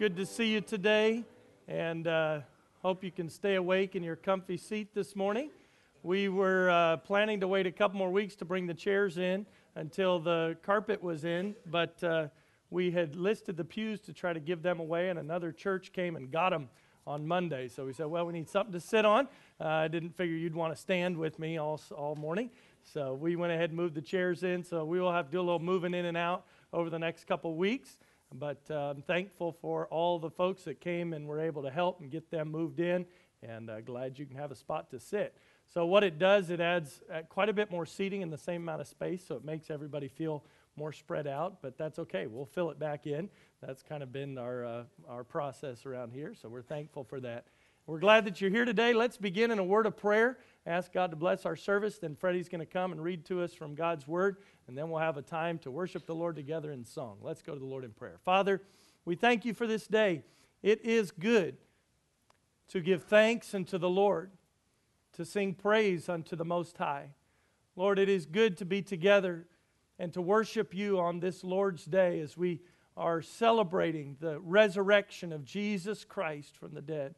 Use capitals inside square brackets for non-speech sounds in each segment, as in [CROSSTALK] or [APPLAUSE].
good to see you today, and uh, hope you can stay awake in your comfy seat this morning. We were uh, planning to wait a couple more weeks to bring the chairs in until the carpet was in, but uh, we had listed the pews to try to give them away, and another church came and got them on Monday. So we said, well, we need something to sit on. Uh, I didn't figure you'd want to stand with me all, all morning. So we went ahead and moved the chairs in. So we will have to do a little moving in and out over the next couple weeks. But uh, I'm thankful for all the folks that came and were able to help and get them moved in, and uh, glad you can have a spot to sit. So, what it does, it adds uh, quite a bit more seating in the same amount of space, so it makes everybody feel more spread out, but that's okay. We'll fill it back in. That's kind of been our, uh, our process around here, so we're thankful for that. We're glad that you're here today. Let's begin in a word of prayer. Ask God to bless our service. Then Freddie's going to come and read to us from God's word, and then we'll have a time to worship the Lord together in song. Let's go to the Lord in prayer. Father, we thank you for this day. It is good to give thanks unto the Lord, to sing praise unto the Most High. Lord, it is good to be together and to worship you on this Lord's day as we are celebrating the resurrection of Jesus Christ from the dead.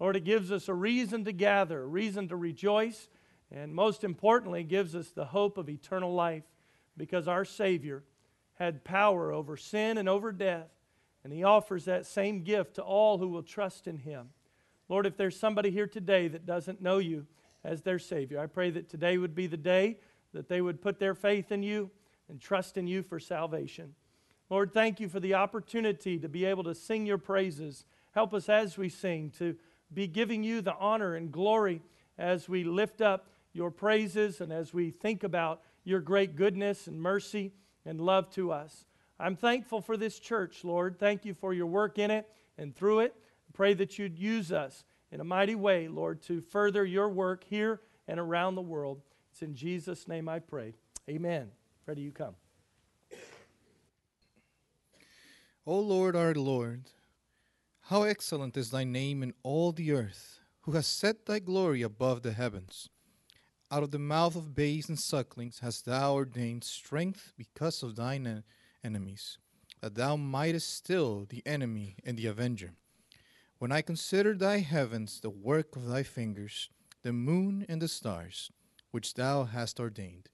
Lord, it gives us a reason to gather, a reason to rejoice, and most importantly, gives us the hope of eternal life because our Savior had power over sin and over death, and He offers that same gift to all who will trust in Him. Lord, if there's somebody here today that doesn't know you as their Savior, I pray that today would be the day that they would put their faith in you and trust in you for salvation. Lord, thank you for the opportunity to be able to sing your praises. Help us as we sing to be giving you the honor and glory as we lift up your praises and as we think about your great goodness and mercy and love to us. I'm thankful for this church, Lord. Thank you for your work in it and through it. Pray that you'd use us in a mighty way, Lord, to further your work here and around the world. It's in Jesus' name I pray. Amen. Freddie, you come. O Lord, our Lord, how excellent is thy name in all the earth, who has set thy glory above the heavens. Out of the mouth of babes and sucklings hast thou ordained strength because of thine en- enemies, that thou mightest still the enemy and the avenger. When I consider thy heavens, the work of thy fingers, the moon and the stars, which thou hast ordained,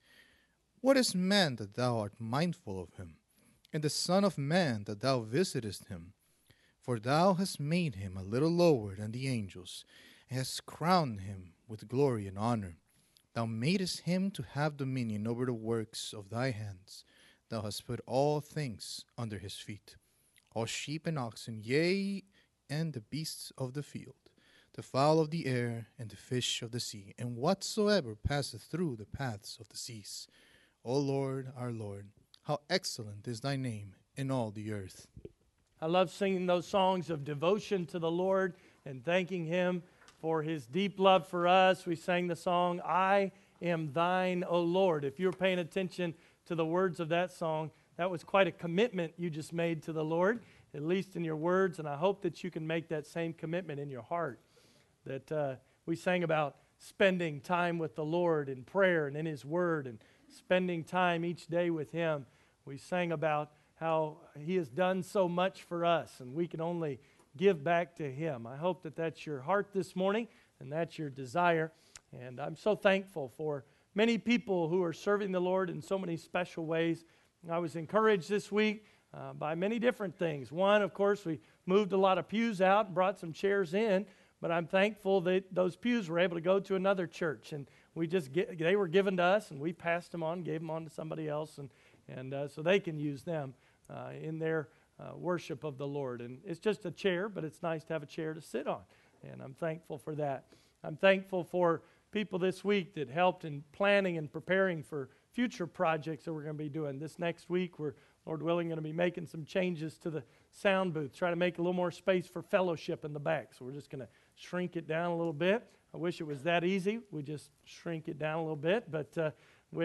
what is man that thou art mindful of him, and the Son of Man that thou visitest him? For thou hast made him a little lower than the angels, and hast crowned him with glory and honor. Thou madest him to have dominion over the works of thy hands. Thou hast put all things under his feet all sheep and oxen, yea, and the beasts of the field, the fowl of the air, and the fish of the sea, and whatsoever passeth through the paths of the seas. O Lord, our Lord, how excellent is thy name in all the earth. I love singing those songs of devotion to the Lord and thanking Him for His deep love for us. We sang the song, I am thine, O Lord. If you're paying attention to the words of that song, that was quite a commitment you just made to the Lord, at least in your words, and I hope that you can make that same commitment in your heart. That uh, we sang about spending time with the Lord in prayer and in His Word and spending time each day with Him. We sang about how He has done so much for us, and we can only give back to Him. I hope that that's your heart this morning and that's your desire. And I'm so thankful for many people who are serving the Lord in so many special ways. I was encouraged this week uh, by many different things. One, of course, we moved a lot of pews out and brought some chairs in, but I'm thankful that those pews were able to go to another church. And we just get, they were given to us, and we passed them on, gave them on to somebody else, and, and uh, so they can use them uh, in their uh, worship of the Lord. And it's just a chair, but it's nice to have a chair to sit on. And I'm thankful for that. I'm thankful for people this week that helped in planning and preparing for future projects that we're going to be doing. This next week, we're, Lord willing, going to be making some changes to the sound booth, try to make a little more space for fellowship in the back. So we're just going to shrink it down a little bit. I wish it was that easy. We just shrink it down a little bit. But uh,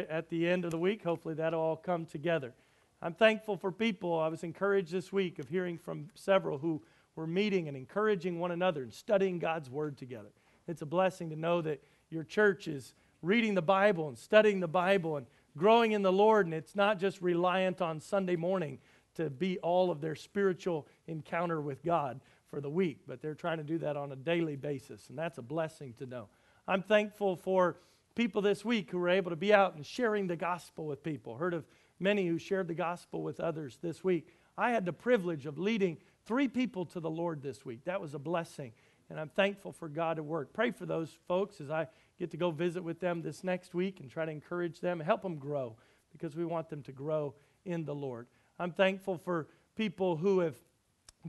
at the end of the week, hopefully that'll all come together. I'm thankful for people. I was encouraged this week of hearing from several who were meeting and encouraging one another and studying God's Word together. It's a blessing to know that your church is reading the Bible and studying the Bible and growing in the Lord, and it's not just reliant on Sunday morning to be all of their spiritual encounter with God for the week, but they're trying to do that on a daily basis, and that's a blessing to know. I'm thankful for people this week who were able to be out and sharing the gospel with people. Heard of many who shared the gospel with others this week. I had the privilege of leading three people to the Lord this week. That was a blessing, and I'm thankful for God to work. Pray for those folks as I get to go visit with them this next week and try to encourage them, help them grow, because we want them to grow in the Lord. I'm thankful for people who have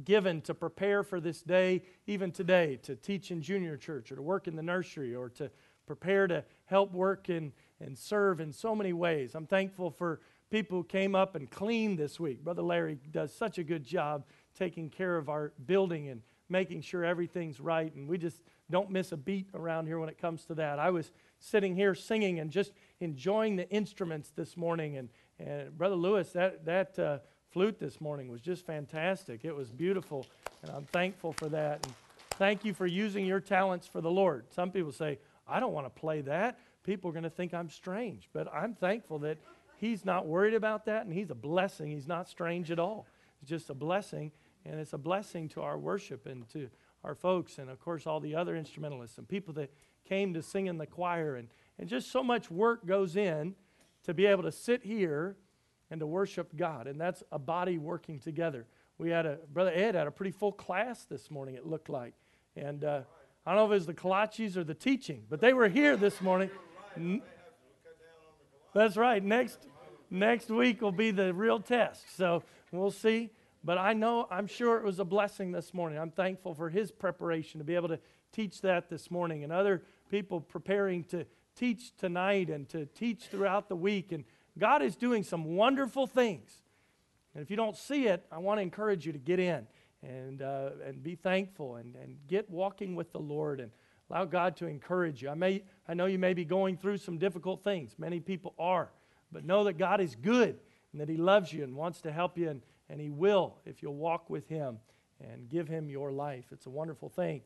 given to prepare for this day, even today, to teach in junior church or to work in the nursery or to prepare to help work and, and serve in so many ways. I'm thankful for people who came up and cleaned this week. Brother Larry does such a good job taking care of our building and making sure everything's right. And we just don't miss a beat around here when it comes to that. I was sitting here singing and just enjoying the instruments this morning. And, and Brother Lewis, that, that uh, flute this morning was just fantastic. It was beautiful. And I'm thankful for that. And thank you for using your talents for the Lord. Some people say, I don't want to play that. People are going to think I'm strange. But I'm thankful that He's not worried about that, and He's a blessing. He's not strange at all. It's just a blessing, and it's a blessing to our worship and to our folks, and of course, all the other instrumentalists and people that came to sing in the choir. And, and just so much work goes in to be able to sit here and to worship God, and that's a body working together. We had a, Brother Ed had a pretty full class this morning, it looked like. And uh, I don't know if it was the kolaches or the teaching, but they were here this morning. That's right. Next, next week will be the real test. So we'll see. But I know, I'm sure it was a blessing this morning. I'm thankful for his preparation to be able to teach that this morning and other people preparing to teach tonight and to teach throughout the week. And God is doing some wonderful things. And if you don't see it, I want to encourage you to get in and, uh, and be thankful and, and get walking with the Lord and allow God to encourage you. I, may, I know you may be going through some difficult things. Many people are. But know that God is good and that He loves you and wants to help you, and, and He will if you'll walk with Him and give Him your life. It's a wonderful thing.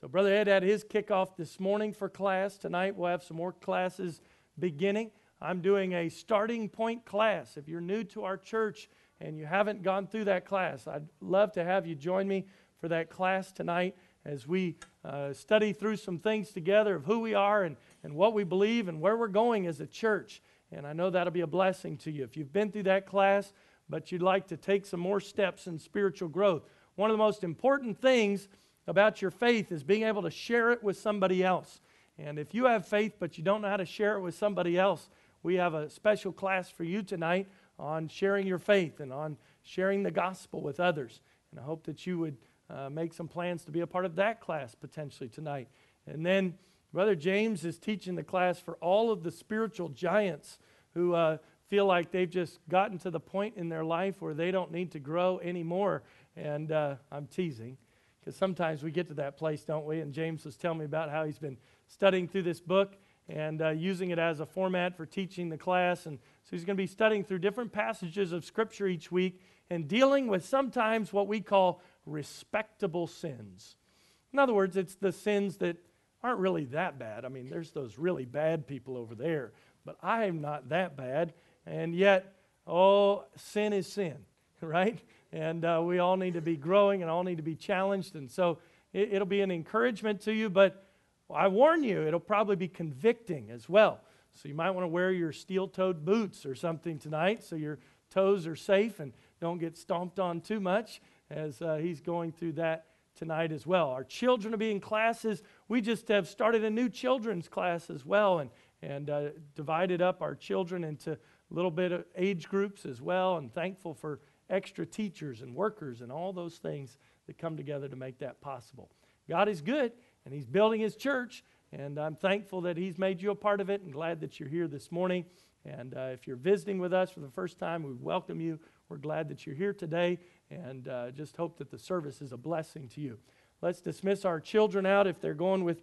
So, Brother Ed had his kickoff this morning for class. Tonight we'll have some more classes beginning. I'm doing a starting point class. If you're new to our church and you haven't gone through that class, I'd love to have you join me for that class tonight as we uh, study through some things together of who we are and, and what we believe and where we're going as a church. And I know that'll be a blessing to you. If you've been through that class, but you'd like to take some more steps in spiritual growth, one of the most important things about your faith is being able to share it with somebody else. And if you have faith but you don't know how to share it with somebody else, we have a special class for you tonight on sharing your faith and on sharing the gospel with others. And I hope that you would uh, make some plans to be a part of that class potentially tonight. And then Brother James is teaching the class for all of the spiritual giants who uh, feel like they've just gotten to the point in their life where they don't need to grow anymore. And uh, I'm teasing because sometimes we get to that place, don't we? And James was telling me about how he's been studying through this book and uh, using it as a format for teaching the class. And so he's going to be studying through different passages of Scripture each week and dealing with sometimes what we call respectable sins. In other words, it's the sins that aren't really that bad. I mean, there's those really bad people over there, but I am not that bad. And yet, oh, sin is sin, [LAUGHS] right? And uh, we all need to be growing and all need to be challenged. And so it, it'll be an encouragement to you, but I warn you, it'll probably be convicting as well. So you might want to wear your steel toed boots or something tonight so your toes are safe and don't get stomped on too much as uh, he's going through that tonight as well. Our children will be in classes. We just have started a new children's class as well and, and uh, divided up our children into little bit of age groups as well. And thankful for extra teachers and workers and all those things that come together to make that possible. God is good and He's building His church. And I'm thankful that He's made you a part of it and glad that you're here this morning. And uh, if you're visiting with us for the first time, we welcome you. We're glad that you're here today and uh, just hope that the service is a blessing to you. Let's dismiss our children out if they're going with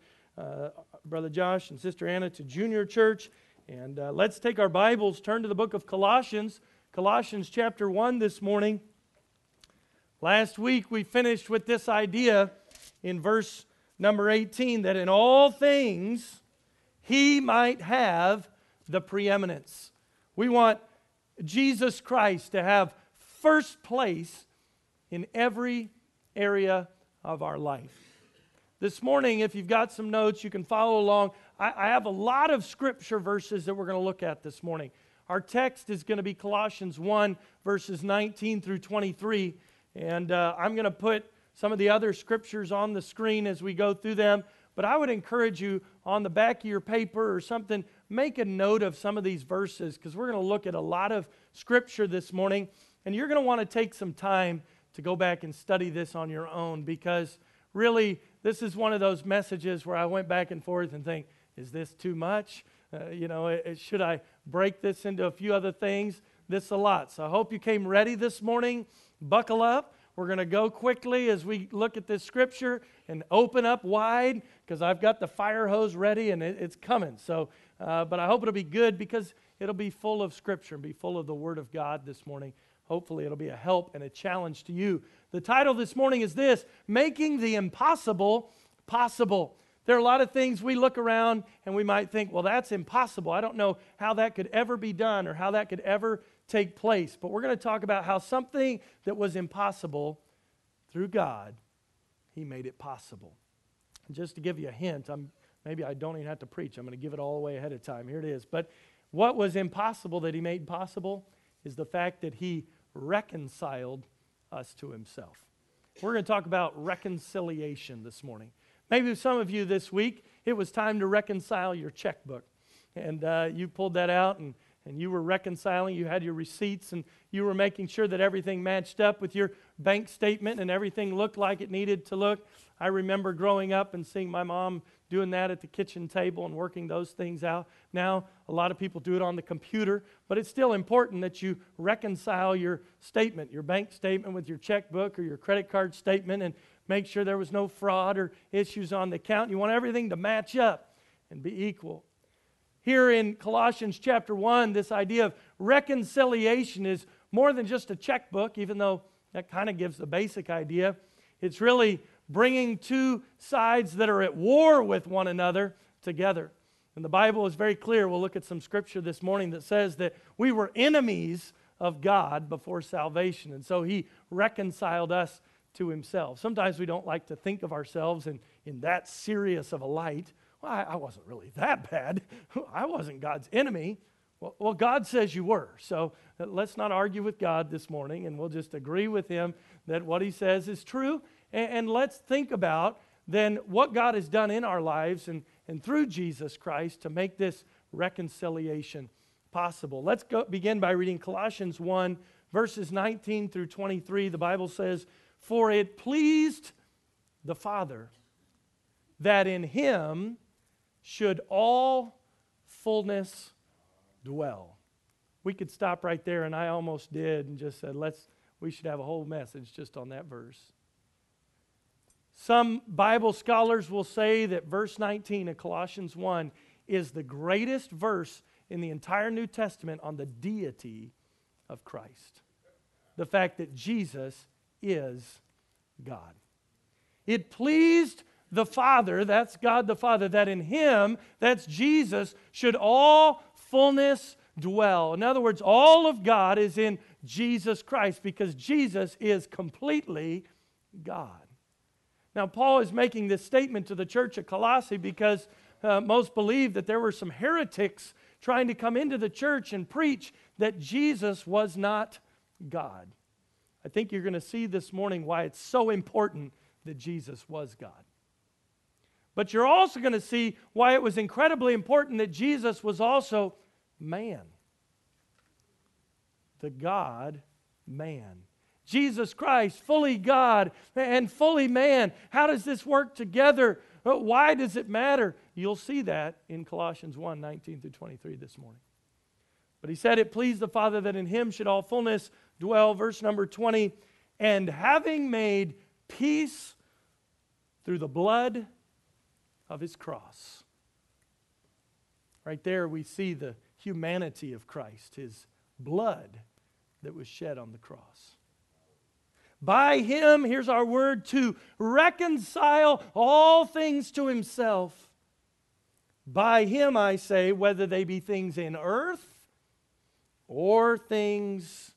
Brother Josh and Sister Anna to junior church. And uh, let's take our Bibles, turn to the book of Colossians, Colossians chapter 1 this morning. Last week we finished with this idea in verse number 18 that in all things he might have the preeminence. We want Jesus Christ to have first place in every area of our life. This morning, if you've got some notes, you can follow along. I, I have a lot of scripture verses that we're going to look at this morning. Our text is going to be Colossians 1, verses 19 through 23. And uh, I'm going to put some of the other scriptures on the screen as we go through them. But I would encourage you on the back of your paper or something, make a note of some of these verses because we're going to look at a lot of scripture this morning. And you're going to want to take some time to go back and study this on your own because really, this is one of those messages where I went back and forth and think, is this too much? Uh, you know, it, should I break this into a few other things? This a lot. So I hope you came ready this morning. Buckle up. We're going to go quickly as we look at this scripture and open up wide because I've got the fire hose ready and it, it's coming. So, uh, but I hope it'll be good because it'll be full of scripture and be full of the Word of God this morning. Hopefully, it'll be a help and a challenge to you. The title this morning is this Making the Impossible Possible. There are a lot of things we look around and we might think, well, that's impossible. I don't know how that could ever be done or how that could ever take place. But we're going to talk about how something that was impossible through God, He made it possible. And just to give you a hint, I'm, maybe I don't even have to preach. I'm going to give it all away ahead of time. Here it is. But what was impossible that He made possible is the fact that He reconciled us to himself. We're going to talk about reconciliation this morning. Maybe some of you this week, it was time to reconcile your checkbook. And uh, you pulled that out and, and you were reconciling. You had your receipts and you were making sure that everything matched up with your bank statement and everything looked like it needed to look. I remember growing up and seeing my mom doing that at the kitchen table and working those things out. Now, a lot of people do it on the computer, but it's still important that you reconcile your statement, your bank statement with your checkbook or your credit card statement, and make sure there was no fraud or issues on the account. You want everything to match up and be equal. Here in Colossians chapter 1, this idea of reconciliation is more than just a checkbook, even though that kind of gives the basic idea. It's really bringing two sides that are at war with one another together. And the Bible is very clear. We'll look at some scripture this morning that says that we were enemies of God before salvation. And so he reconciled us to himself. Sometimes we don't like to think of ourselves in, in that serious of a light. Well, I, I wasn't really that bad. [LAUGHS] I wasn't God's enemy. Well, well, God says you were. So uh, let's not argue with God this morning, and we'll just agree with him that what he says is true and, and let's think about then what God has done in our lives and, and through Jesus Christ to make this reconciliation possible. Let's go, begin by reading Colossians 1, verses 19 through 23. The Bible says, For it pleased the Father that in him should all fullness dwell. We could stop right there, and I almost did and just said, let's, we should have a whole message just on that verse. Some Bible scholars will say that verse 19 of Colossians 1 is the greatest verse in the entire New Testament on the deity of Christ. The fact that Jesus is God. It pleased the Father, that's God the Father, that in Him, that's Jesus, should all fullness dwell. In other words, all of God is in Jesus Christ because Jesus is completely God. Now, Paul is making this statement to the church at Colossae because uh, most believe that there were some heretics trying to come into the church and preach that Jesus was not God. I think you're going to see this morning why it's so important that Jesus was God. But you're also going to see why it was incredibly important that Jesus was also man. The God man. Jesus Christ, fully God and fully man. How does this work together? Uh, why does it matter? You'll see that in Colossians 1 19 through 23 this morning. But he said, It pleased the Father that in him should all fullness dwell. Verse number 20, and having made peace through the blood of his cross. Right there, we see the humanity of Christ, his blood that was shed on the cross. By him, here's our word, to reconcile all things to himself. By him, I say, whether they be things in earth or things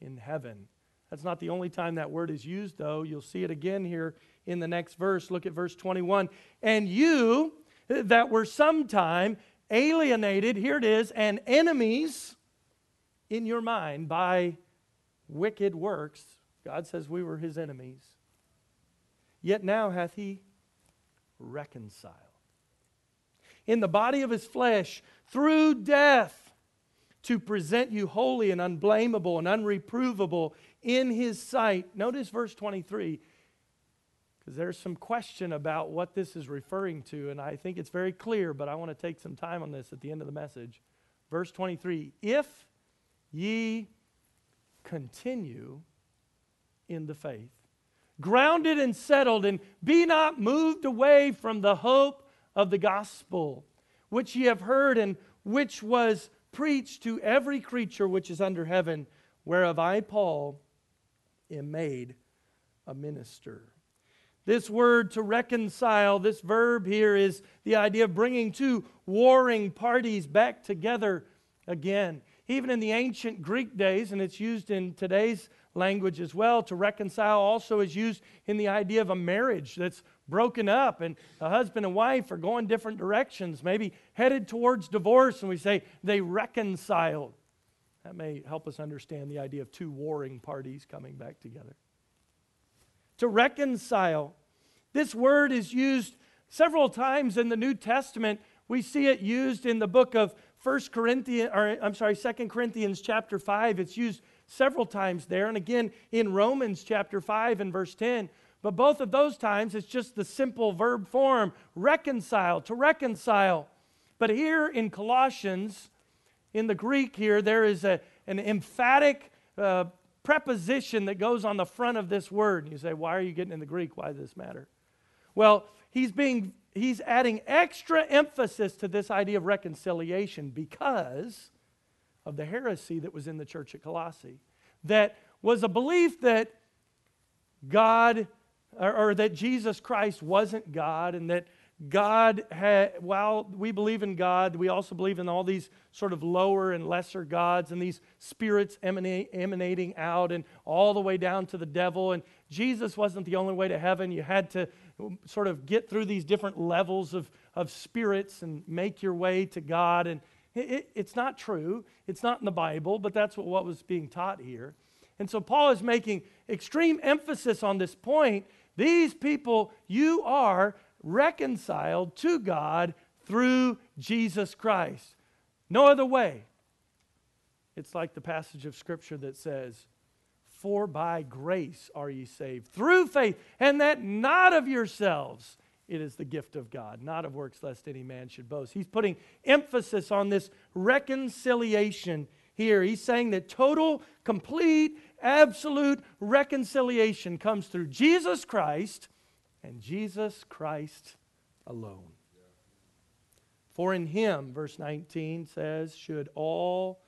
in heaven. That's not the only time that word is used, though. You'll see it again here in the next verse. Look at verse 21. And you that were sometime alienated, here it is, and enemies in your mind by wicked works. God says we were his enemies. Yet now hath he reconciled in the body of his flesh through death to present you holy and unblameable and unreprovable in his sight. Notice verse 23 because there's some question about what this is referring to, and I think it's very clear, but I want to take some time on this at the end of the message. Verse 23 If ye continue in the faith, grounded and settled, and be not moved away from the hope of the gospel, which ye have heard, and which was preached to every creature which is under heaven, whereof I, Paul, am made a minister. This word to reconcile, this verb here is the idea of bringing two warring parties back together again. Even in the ancient Greek days, and it's used in today's language as well, to reconcile also is used in the idea of a marriage that's broken up and a husband and wife are going different directions, maybe headed towards divorce, and we say they reconciled. That may help us understand the idea of two warring parties coming back together to reconcile. This word is used several times in the New Testament. We see it used in the book of First Corinthians, or I'm sorry, Second Corinthians chapter 5. It's used several times there, and again in Romans chapter 5 and verse 10. But both of those times, it's just the simple verb form reconcile, to reconcile. But here in Colossians, in the Greek here, there is a, an emphatic uh, preposition that goes on the front of this word. And you say, why are you getting in the Greek? Why does this matter? Well, he's being he's adding extra emphasis to this idea of reconciliation because of the heresy that was in the church at Colossae. That was a belief that God or, or that Jesus Christ wasn't God and that God had, while we believe in God, we also believe in all these sort of lower and lesser gods and these spirits emanate, emanating out and all the way down to the devil. And Jesus wasn't the only way to heaven. You had to sort of get through these different levels of, of spirits and make your way to God. And it, it, it's not true. It's not in the Bible, but that's what, what was being taught here. And so Paul is making extreme emphasis on this point. These people, you are reconciled to God through Jesus Christ. No other way. It's like the passage of Scripture that says, For by grace are ye saved, through faith, and that not of yourselves. It is the gift of God, not of works, lest any man should boast. He's putting emphasis on this reconciliation here. He's saying that total, complete, absolute reconciliation comes through Jesus Christ and Jesus Christ alone. For in him, verse 19 says, should all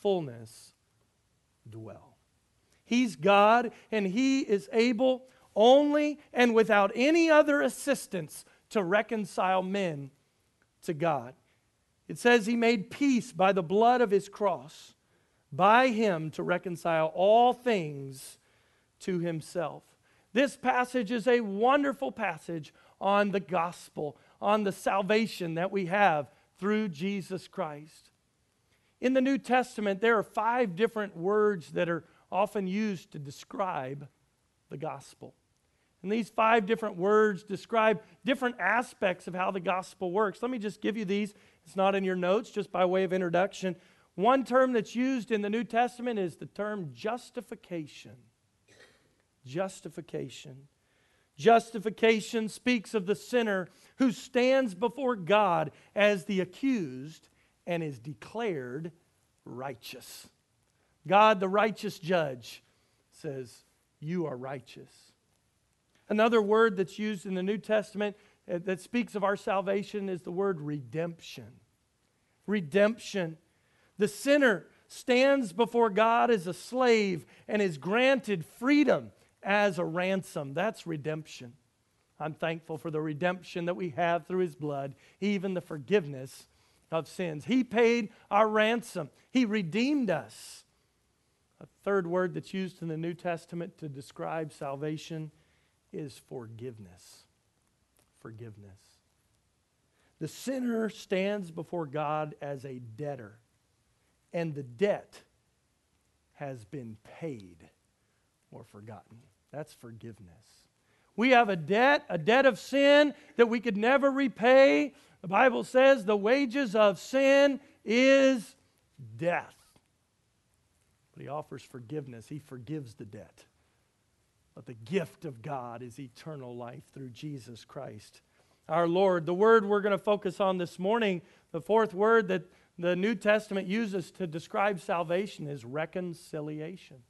fullness dwell. He's God, and he is able only and without any other assistance to reconcile men to God. It says he made peace by the blood of his cross, by him to reconcile all things to himself. This passage is a wonderful passage on the gospel, on the salvation that we have through Jesus Christ. In the New Testament, there are five different words that are often used to describe the gospel. And these five different words describe different aspects of how the gospel works. Let me just give you these. It's not in your notes, just by way of introduction. One term that's used in the New Testament is the term justification justification. Justification speaks of the sinner who stands before God as the accused and is declared righteous. God, the righteous judge, says, You are righteous. Another word that's used in the New Testament uh, that speaks of our salvation is the word redemption. Redemption. The sinner stands before God as a slave and is granted freedom as a ransom. That's redemption. I'm thankful for the redemption that we have through his blood, even the forgiveness of sins. He paid our ransom, he redeemed us. A third word that's used in the New Testament to describe salvation is forgiveness. Forgiveness. The sinner stands before God as a debtor, and the debt has been paid or forgotten. That's forgiveness. We have a debt, a debt of sin that we could never repay. The Bible says the wages of sin is death. But He offers forgiveness, He forgives the debt. But the gift of God is eternal life through Jesus Christ our Lord. The word we're going to focus on this morning, the fourth word that the New Testament uses to describe salvation is reconciliation.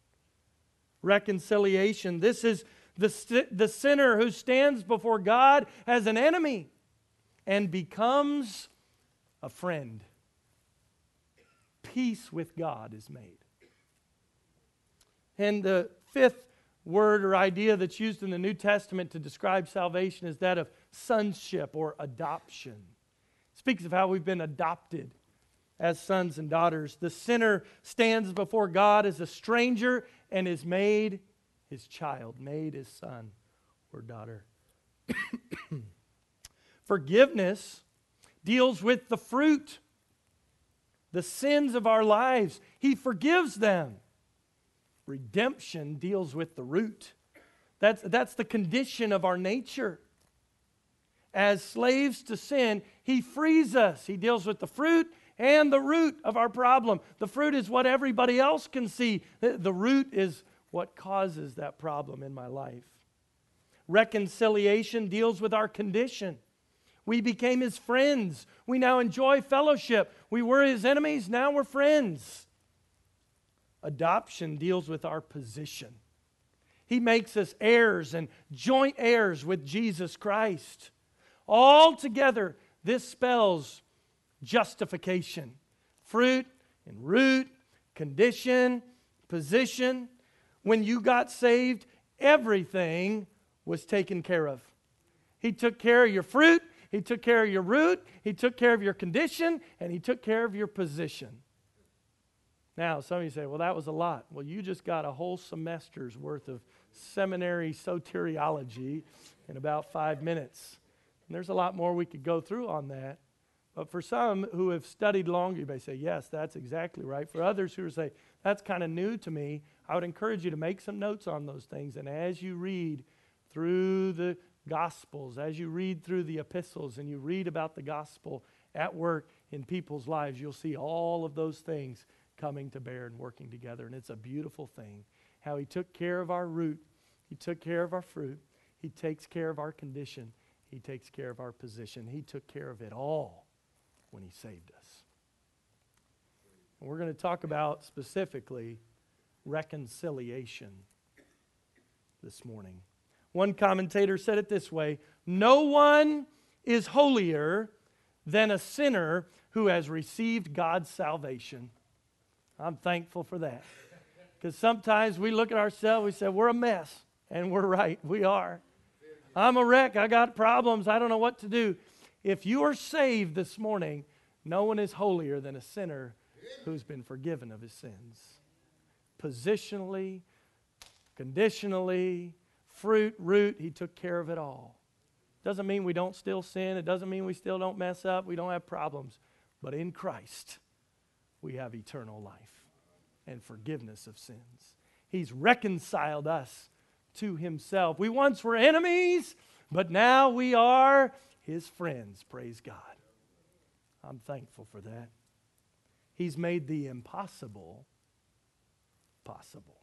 Reconciliation. This is the, the sinner who stands before God as an enemy and becomes a friend. Peace with God is made. And the fifth word or idea that's used in the New Testament to describe salvation is that of sonship or adoption. It speaks of how we've been adopted as sons and daughters. The sinner stands before God as a stranger and is made his child, made his son or daughter. [COUGHS] Forgiveness deals with the fruit, the sins of our lives. He forgives them. Redemption deals with the root. That's, that's the condition of our nature. As slaves to sin, He frees us. He deals with the fruit and the root of our problem. The fruit is what everybody else can see, the, root is what causes that problem in my life. Reconciliation deals with our condition. We became his friends. We now enjoy fellowship. We were his enemies, now we're friends. Adoption deals with our position. He makes us heirs and joint heirs with Jesus Christ. All together, this spells justification fruit and root, condition, position. When you got saved, everything was taken care of. He took care of your fruit, He took care of your root, He took care of your condition, and He took care of your position. Now, some of you say, well, that was a lot. Well, you just got a whole semester's worth of seminary soteriology in about five minutes. And there's a lot more we could go through on that. But for some who have studied longer, you may say, yes, that's exactly right. For others who say, that's kind of new to me, I would encourage you to make some notes on those things. And as you read through the Gospels, as you read through the epistles, and you read about the gospel at work in people's lives, you'll see all of those things coming to bear and working together. And it's a beautiful thing how He took care of our root, He took care of our fruit, He takes care of our condition, He takes care of our position. He took care of it all when He saved us. And we're going to talk about specifically reconciliation this morning. One commentator said it this way No one is holier than a sinner who has received God's salvation. I'm thankful for that. Because sometimes we look at ourselves, we say, we're a mess. And we're right, we are. I'm a wreck. I got problems. I don't know what to do. If you are saved this morning, no one is holier than a sinner who's been forgiven of his sins. Positionally, conditionally, fruit, root, he took care of it all. Doesn't mean we don't still sin. It doesn't mean we still don't mess up. We don't have problems. But in Christ, we have eternal life and forgiveness of sins. He's reconciled us to himself. We once were enemies, but now we are his friends. Praise God. I'm thankful for that. He's made the impossible possible.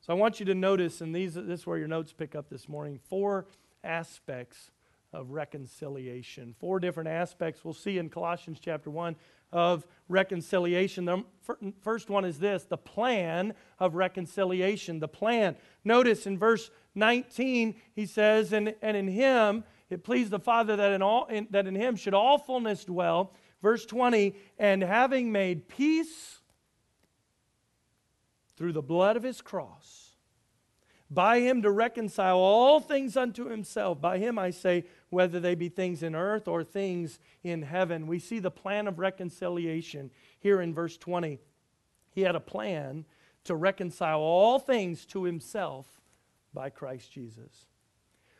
So I want you to notice, and these, this is where your notes pick up this morning, four aspects of reconciliation. Four different aspects we'll see in Colossians chapter 1 of reconciliation. The first one is this the plan of reconciliation. The plan. Notice in verse 19, he says, And, and in him it pleased the Father that in, all, in, that in him should all fullness dwell. Verse 20, and having made peace through the blood of his cross by him to reconcile all things unto himself. By him, I say, whether they be things in earth or things in heaven. We see the plan of reconciliation here in verse 20. He had a plan to reconcile all things to himself by Christ Jesus.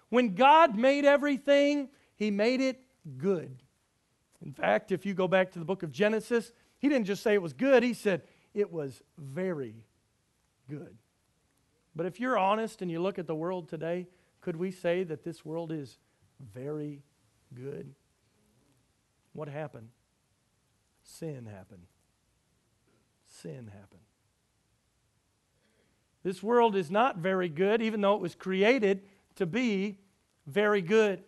When God made everything, he made it good. In fact, if you go back to the book of Genesis, he didn't just say it was good, he said it was very good. But if you're honest and you look at the world today, could we say that this world is very good? What happened? Sin happened. Sin happened. This world is not very good, even though it was created to be very good.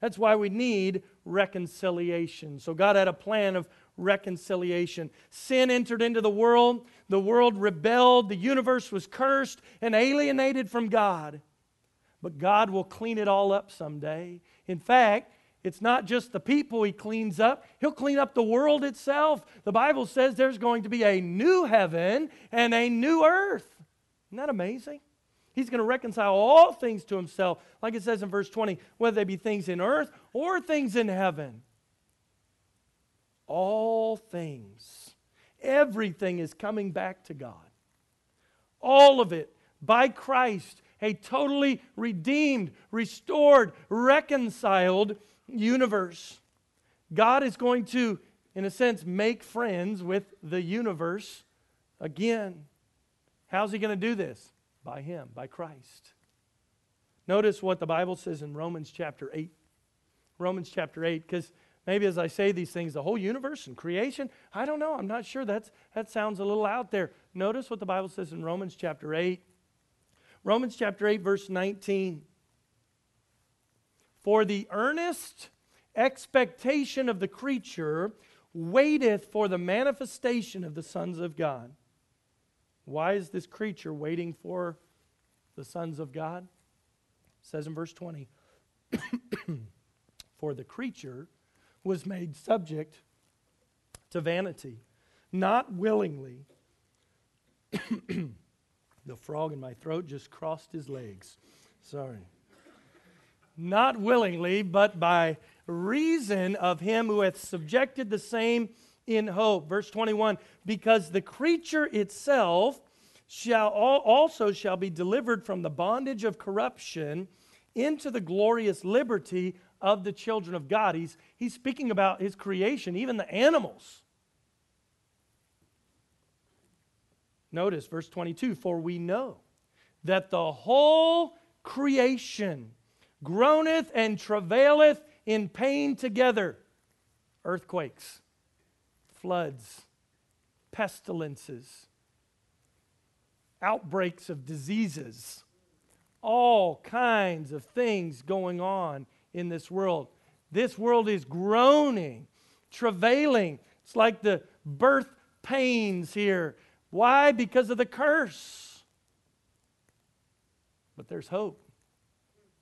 That's why we need reconciliation. So God had a plan of reconciliation. Sin entered into the world, the world rebelled, the universe was cursed and alienated from God. But God will clean it all up someday. In fact, it's not just the people he cleans up, he'll clean up the world itself. The Bible says there's going to be a new heaven and a new earth. Isn't that amazing? He's going to reconcile all things to himself, like it says in verse 20, whether they be things in earth or things in heaven. All things, everything is coming back to God. All of it by Christ, a totally redeemed, restored, reconciled universe. God is going to, in a sense, make friends with the universe again. How's he going to do this? By him, by Christ. Notice what the Bible says in Romans chapter 8. Romans chapter 8, because maybe as I say these things, the whole universe and creation, I don't know. I'm not sure. That's, that sounds a little out there. Notice what the Bible says in Romans chapter 8. Romans chapter 8, verse 19. For the earnest expectation of the creature waiteth for the manifestation of the sons of God. Why is this creature waiting for the sons of God? It says in verse 20 [COUGHS] For the creature was made subject to vanity, not willingly. [COUGHS] the frog in my throat just crossed his legs. Sorry. Not willingly, but by reason of him who hath subjected the same in hope. Verse 21 Because the creature itself shall also shall be delivered from the bondage of corruption into the glorious liberty of the children of God. He's, he's speaking about his creation, even the animals. Notice verse 22 For we know that the whole creation groaneth and travaileth in pain together. Earthquakes, floods, pestilences, outbreaks of diseases, all kinds of things going on in this world. This world is groaning, travailing. It's like the birth pains here. Why? Because of the curse. But there's hope.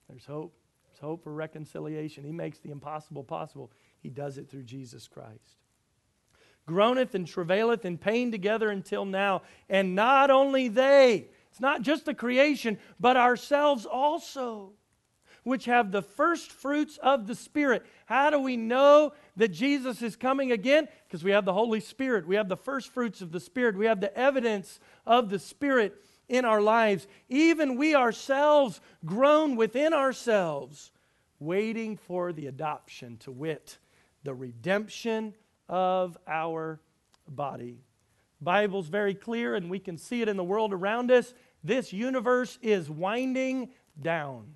There's hope. There's hope for reconciliation. He makes the impossible possible. He does it through Jesus Christ groaneth and travaileth in pain together until now. And not only they, it's not just the creation, but ourselves also, which have the first fruits of the Spirit. How do we know that Jesus is coming again? Because we have the Holy Spirit. We have the first fruits of the Spirit. We have the evidence of the Spirit in our lives. Even we ourselves groan within ourselves, waiting for the adoption, to wit, the redemption of our body. Bible's very clear and we can see it in the world around us. This universe is winding down.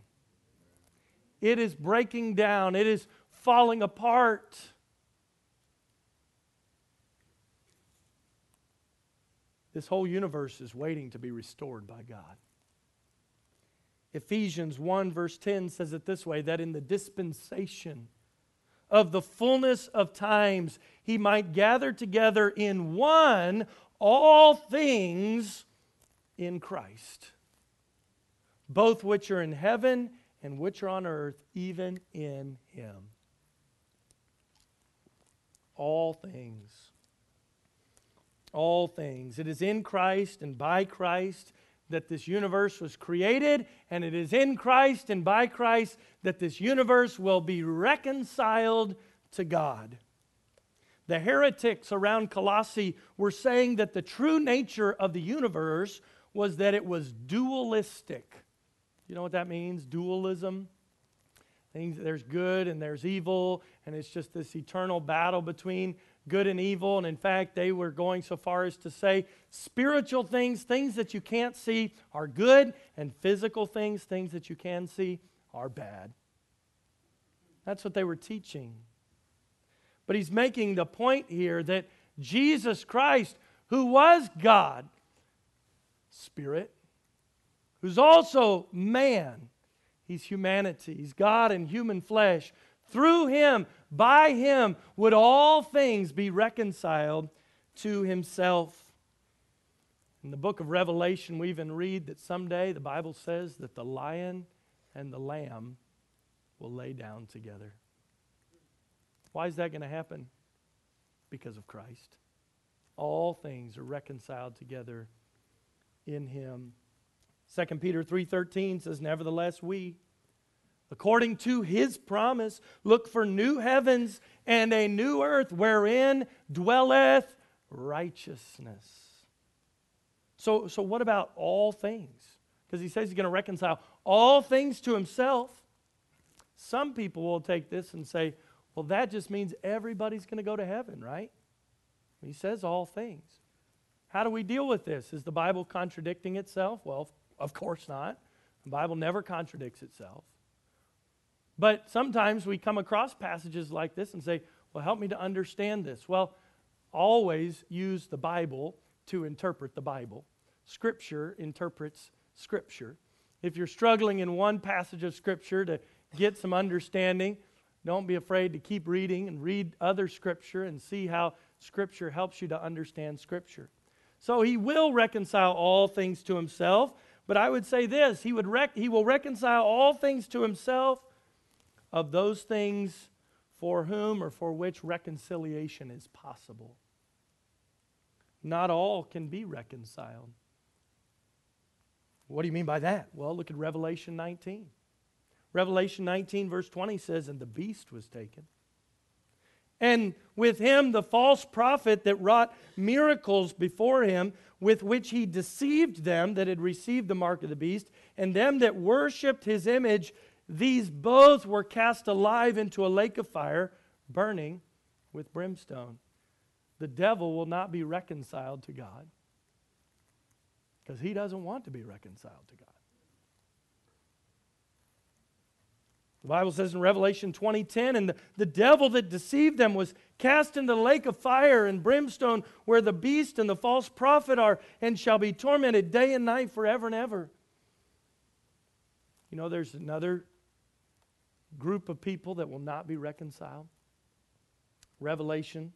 It is breaking down. It is falling apart. This whole universe is waiting to be restored by God. Ephesians 1, verse 10 says it this way that in the dispensation of the fullness of times, he might gather together in one all things in Christ, both which are in heaven and which are on earth, even in him. All things. All things. It is in Christ and by Christ that this universe was created, and it is in Christ and by Christ that this universe will be reconciled to God. The heretics around Colossae were saying that the true nature of the universe was that it was dualistic. You know what that means? Dualism. Things, there's good and there's evil, and it's just this eternal battle between good and evil. And in fact, they were going so far as to say spiritual things, things that you can't see, are good, and physical things, things that you can see, are bad. That's what they were teaching. But he's making the point here that Jesus Christ, who was God, Spirit, who's also man, he's humanity, he's God in human flesh. Through him, by him, would all things be reconciled to himself. In the book of Revelation, we even read that someday the Bible says that the lion and the lamb will lay down together. Why is that going to happen? Because of Christ. All things are reconciled together in him. 2 Peter 3:13 says nevertheless we according to his promise look for new heavens and a new earth wherein dwelleth righteousness. So so what about all things? Because he says he's going to reconcile all things to himself. Some people will take this and say, well, that just means everybody's going to go to heaven, right? He says all things. How do we deal with this? Is the Bible contradicting itself? Well, of course not. The Bible never contradicts itself. But sometimes we come across passages like this and say, well, help me to understand this. Well, always use the Bible to interpret the Bible. Scripture interprets Scripture. If you're struggling in one passage of Scripture to get some understanding, don't be afraid to keep reading and read other Scripture and see how Scripture helps you to understand Scripture. So he will reconcile all things to himself, but I would say this he, would rec- he will reconcile all things to himself of those things for whom or for which reconciliation is possible. Not all can be reconciled. What do you mean by that? Well, look at Revelation 19. Revelation 19, verse 20 says, And the beast was taken. And with him the false prophet that wrought miracles before him, with which he deceived them that had received the mark of the beast, and them that worshipped his image, these both were cast alive into a lake of fire, burning with brimstone. The devil will not be reconciled to God because he doesn't want to be reconciled to God. The Bible says in Revelation 20:10, and the, the devil that deceived them was cast into the lake of fire and brimstone, where the beast and the false prophet are, and shall be tormented day and night forever and ever. You know, there's another group of people that will not be reconciled. Revelation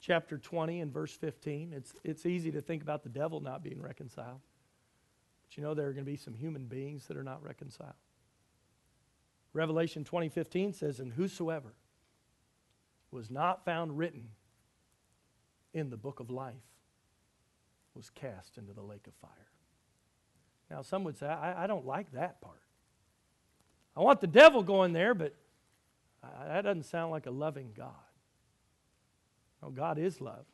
chapter 20 and verse 15. It's, it's easy to think about the devil not being reconciled. But you know, there are going to be some human beings that are not reconciled. Revelation 20:15 says, "And whosoever was not found written in the book of life was cast into the lake of fire." Now, some would say, I, I don't like that part. I want the devil going there, but I, that doesn't sound like a loving God. No, God is love.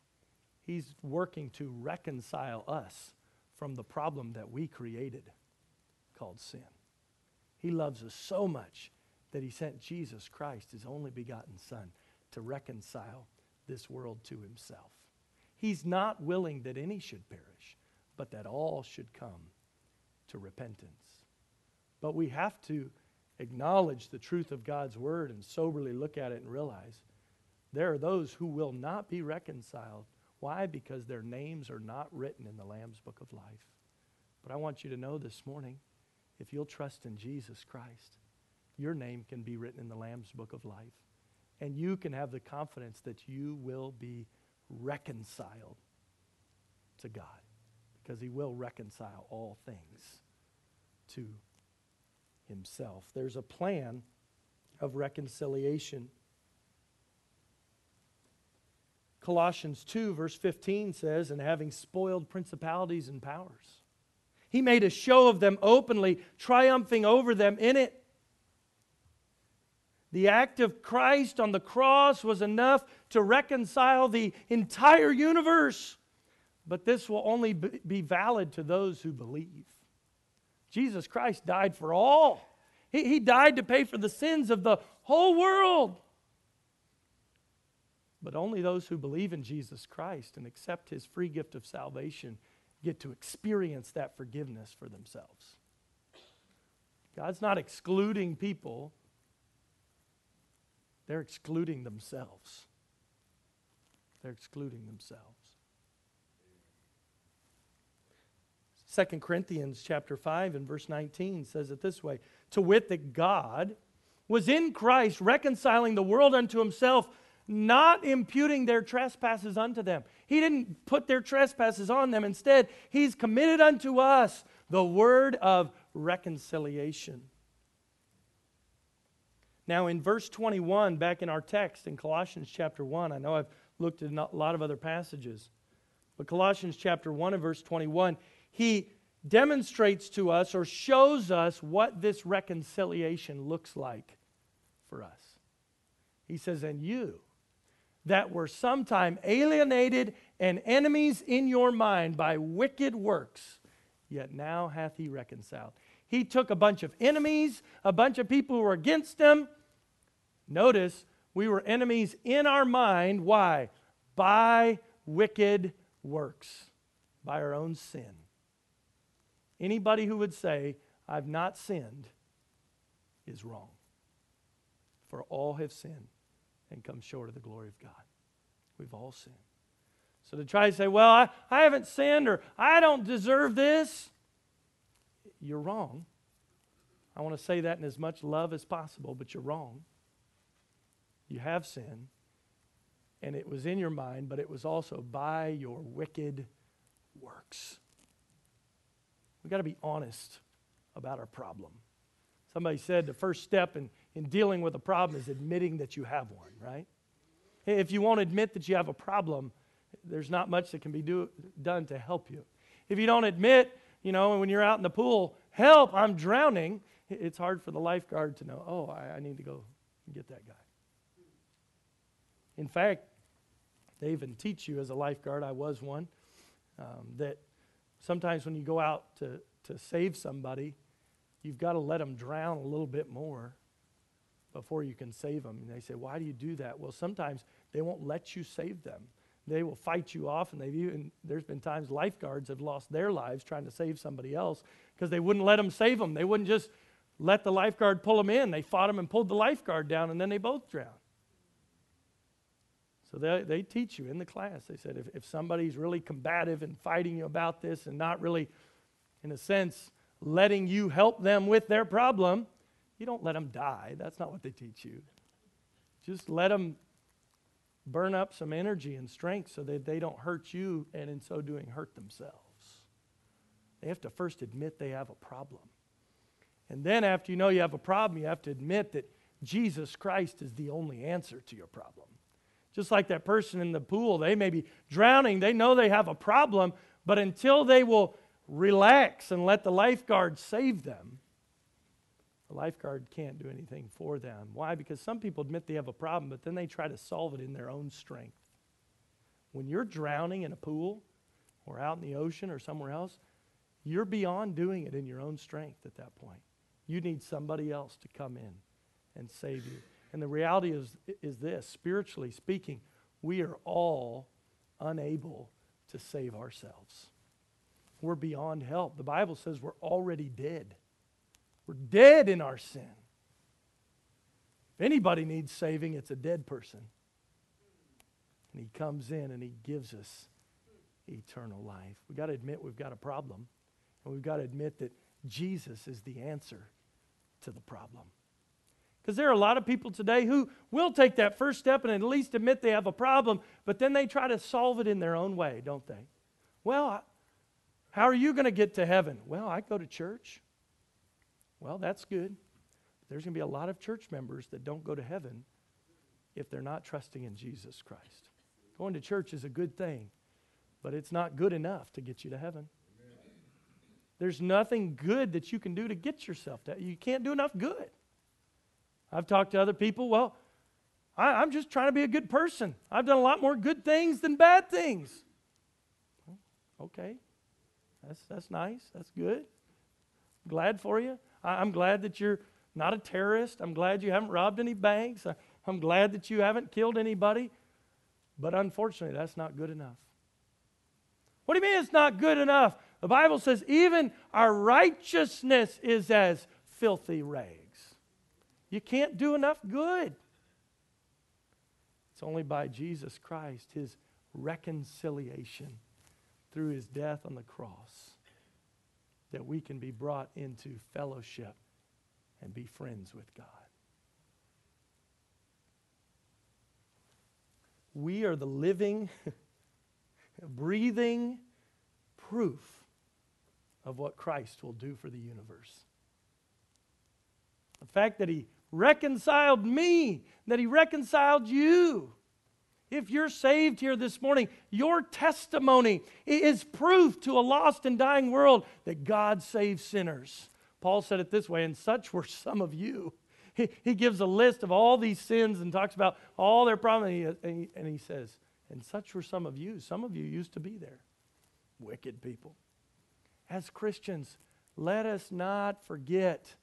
He's working to reconcile us from the problem that we created called sin. He loves us so much that he sent Jesus Christ, his only begotten Son, to reconcile this world to himself. He's not willing that any should perish, but that all should come to repentance. But we have to acknowledge the truth of God's word and soberly look at it and realize there are those who will not be reconciled. Why? Because their names are not written in the Lamb's book of life. But I want you to know this morning if you'll trust in Jesus Christ, your name can be written in the Lamb's book of life. And you can have the confidence that you will be reconciled to God because He will reconcile all things to Himself. There's a plan of reconciliation. Colossians 2, verse 15 says, And having spoiled principalities and powers, he made a show of them openly, triumphing over them in it. The act of Christ on the cross was enough to reconcile the entire universe. But this will only be valid to those who believe. Jesus Christ died for all, He, he died to pay for the sins of the whole world. But only those who believe in Jesus Christ and accept His free gift of salvation get to experience that forgiveness for themselves. God's not excluding people, they're excluding themselves. They're excluding themselves. 2 Corinthians chapter 5 and verse 19 says it this way To wit, that God was in Christ reconciling the world unto himself, not imputing their trespasses unto them. He didn't put their trespasses on them. Instead, he's committed unto us the word of reconciliation. Now, in verse 21, back in our text in Colossians chapter 1, I know I've looked at a lot of other passages, but Colossians chapter 1 and verse 21, he demonstrates to us or shows us what this reconciliation looks like for us. He says, And you that were sometime alienated and enemies in your mind by wicked works, yet now hath he reconciled. He took a bunch of enemies, a bunch of people who were against him. Notice, we were enemies in our mind. Why? By wicked works, by our own sin. Anybody who would say, I've not sinned, is wrong. For all have sinned and come short of the glory of God. We've all sinned. So to try to say, well, I, I haven't sinned or I don't deserve this, you're wrong. I want to say that in as much love as possible, but you're wrong. You have sinned, and it was in your mind, but it was also by your wicked works. We've got to be honest about our problem. Somebody said the first step in, in dealing with a problem is admitting that you have one, right? If you won't admit that you have a problem, there's not much that can be do, done to help you. If you don't admit, you know, when you're out in the pool, help, I'm drowning, it's hard for the lifeguard to know, oh, I, I need to go get that guy. In fact, they even teach you as a lifeguard, I was one, um, that sometimes when you go out to, to save somebody, you've got to let them drown a little bit more before you can save them. And they say, Why do you do that? Well, sometimes they won't let you save them. They will fight you off, and they've even, there's been times lifeguards have lost their lives trying to save somebody else because they wouldn't let them save them. They wouldn't just let the lifeguard pull them in. They fought him and pulled the lifeguard down, and then they both drowned. So they, they teach you in the class. They said if, if somebody's really combative and fighting you about this and not really, in a sense, letting you help them with their problem, you don't let them die. That's not what they teach you. Just let them burn up some energy and strength so that they don't hurt you and in so doing hurt themselves. They have to first admit they have a problem. And then, after you know you have a problem, you have to admit that Jesus Christ is the only answer to your problem. Just like that person in the pool, they may be drowning, they know they have a problem, but until they will relax and let the lifeguard save them, the lifeguard can't do anything for them. Why? Because some people admit they have a problem, but then they try to solve it in their own strength. When you're drowning in a pool or out in the ocean or somewhere else, you're beyond doing it in your own strength at that point. You need somebody else to come in and save you. And the reality is, is this spiritually speaking, we are all unable to save ourselves. We're beyond help. The Bible says we're already dead. We're dead in our sin. If anybody needs saving, it's a dead person. And he comes in and he gives us eternal life. We've got to admit we've got a problem. And we've got to admit that Jesus is the answer to the problem. Because there are a lot of people today who will take that first step and at least admit they have a problem, but then they try to solve it in their own way, don't they? Well, how are you going to get to heaven? Well, I go to church. Well, that's good. There's going to be a lot of church members that don't go to heaven if they're not trusting in Jesus Christ. Going to church is a good thing, but it's not good enough to get you to heaven. There's nothing good that you can do to get yourself to You can't do enough good. I've talked to other people, well, I, am just trying to be a good person. I've done a lot more good things than bad things. Okay, that's, that's nice. That's good. Glad for you. I'm glad that you're not a terrorist. I'm glad you haven't robbed any banks. I'm glad that you haven't killed anybody. But unfortunately, that's not good enough. What do you mean it's not good enough? The Bible says even our righteousness is as filthy rags. You can't do enough good. It's only by Jesus Christ, his reconciliation through his death on the cross, that we can be brought into fellowship and be friends with God. We are the living, [LAUGHS] breathing proof of what Christ will do for the universe. The fact that He reconciled me, that He reconciled you. If you're saved here this morning, your testimony is proof to a lost and dying world that God saves sinners. Paul said it this way, and such were some of you. He, he gives a list of all these sins and talks about all their problems, and he, and he says, and such were some of you. Some of you used to be there. Wicked people. As Christians, let us not forget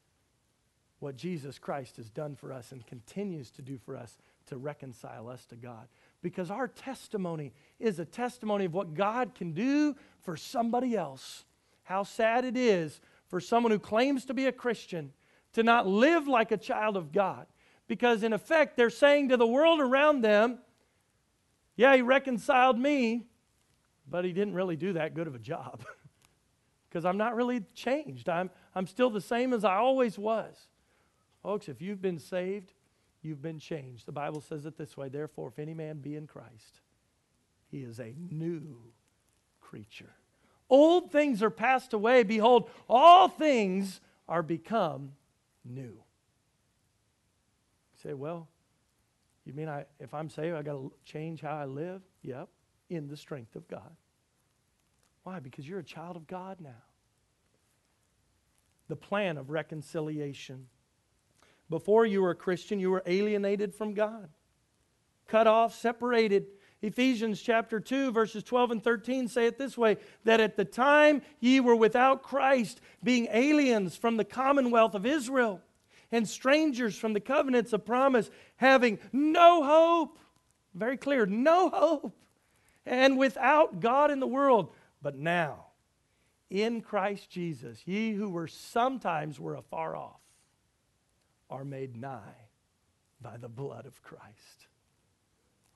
what Jesus Christ has done for us and continues to do for us to reconcile us to God. Because our testimony is a testimony of what God can do for somebody else. How sad it is for someone who claims to be a Christian to not live like a child of God. Because in effect, they're saying to the world around them, Yeah, he reconciled me, but he didn't really do that good of a job. [LAUGHS] Because I'm not really changed. I'm, I'm still the same as I always was. Folks, if you've been saved, you've been changed. The Bible says it this way Therefore, if any man be in Christ, he is a new creature. Old things are passed away. Behold, all things are become new. You say, well, you mean I, if I'm saved, I got to change how I live? Yep, in the strength of God. Why? Because you're a child of God now. The plan of reconciliation. Before you were a Christian, you were alienated from God, cut off, separated. Ephesians chapter 2, verses 12 and 13 say it this way that at the time ye were without Christ, being aliens from the commonwealth of Israel and strangers from the covenants of promise, having no hope. Very clear, no hope. And without God in the world. But now, in Christ Jesus, ye who were sometimes were afar off are made nigh by the blood of Christ.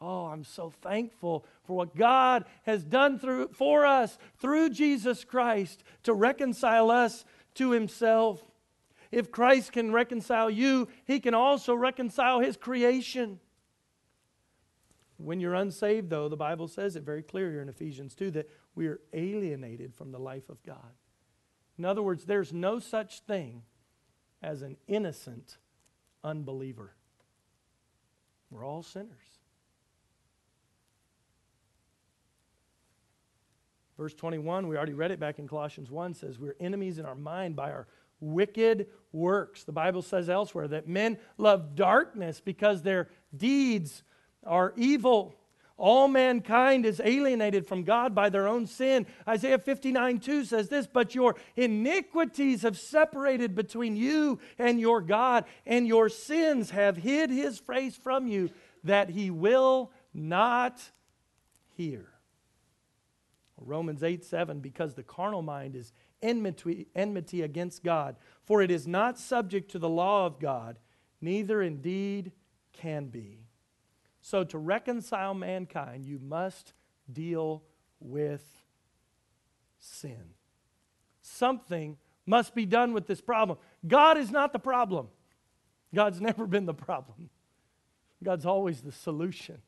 Oh, I'm so thankful for what God has done through, for us through Jesus Christ to reconcile us to Himself. If Christ can reconcile you, He can also reconcile His creation. When you're unsaved, though, the Bible says it very clear here in Ephesians 2 that we are alienated from the life of God. In other words, there's no such thing as an innocent unbeliever. We're all sinners. Verse 21, we already read it back in Colossians 1, says, We're enemies in our mind by our wicked works. The Bible says elsewhere that men love darkness because their deeds are evil. All mankind is alienated from God by their own sin. Isaiah 59 2 says this, but your iniquities have separated between you and your God, and your sins have hid his face from you, that he will not hear. Romans 8 7, because the carnal mind is enmity, enmity against God, for it is not subject to the law of God, neither indeed can be. So, to reconcile mankind, you must deal with sin. Something must be done with this problem. God is not the problem, God's [LAUGHS] never been the problem. God's always the solution,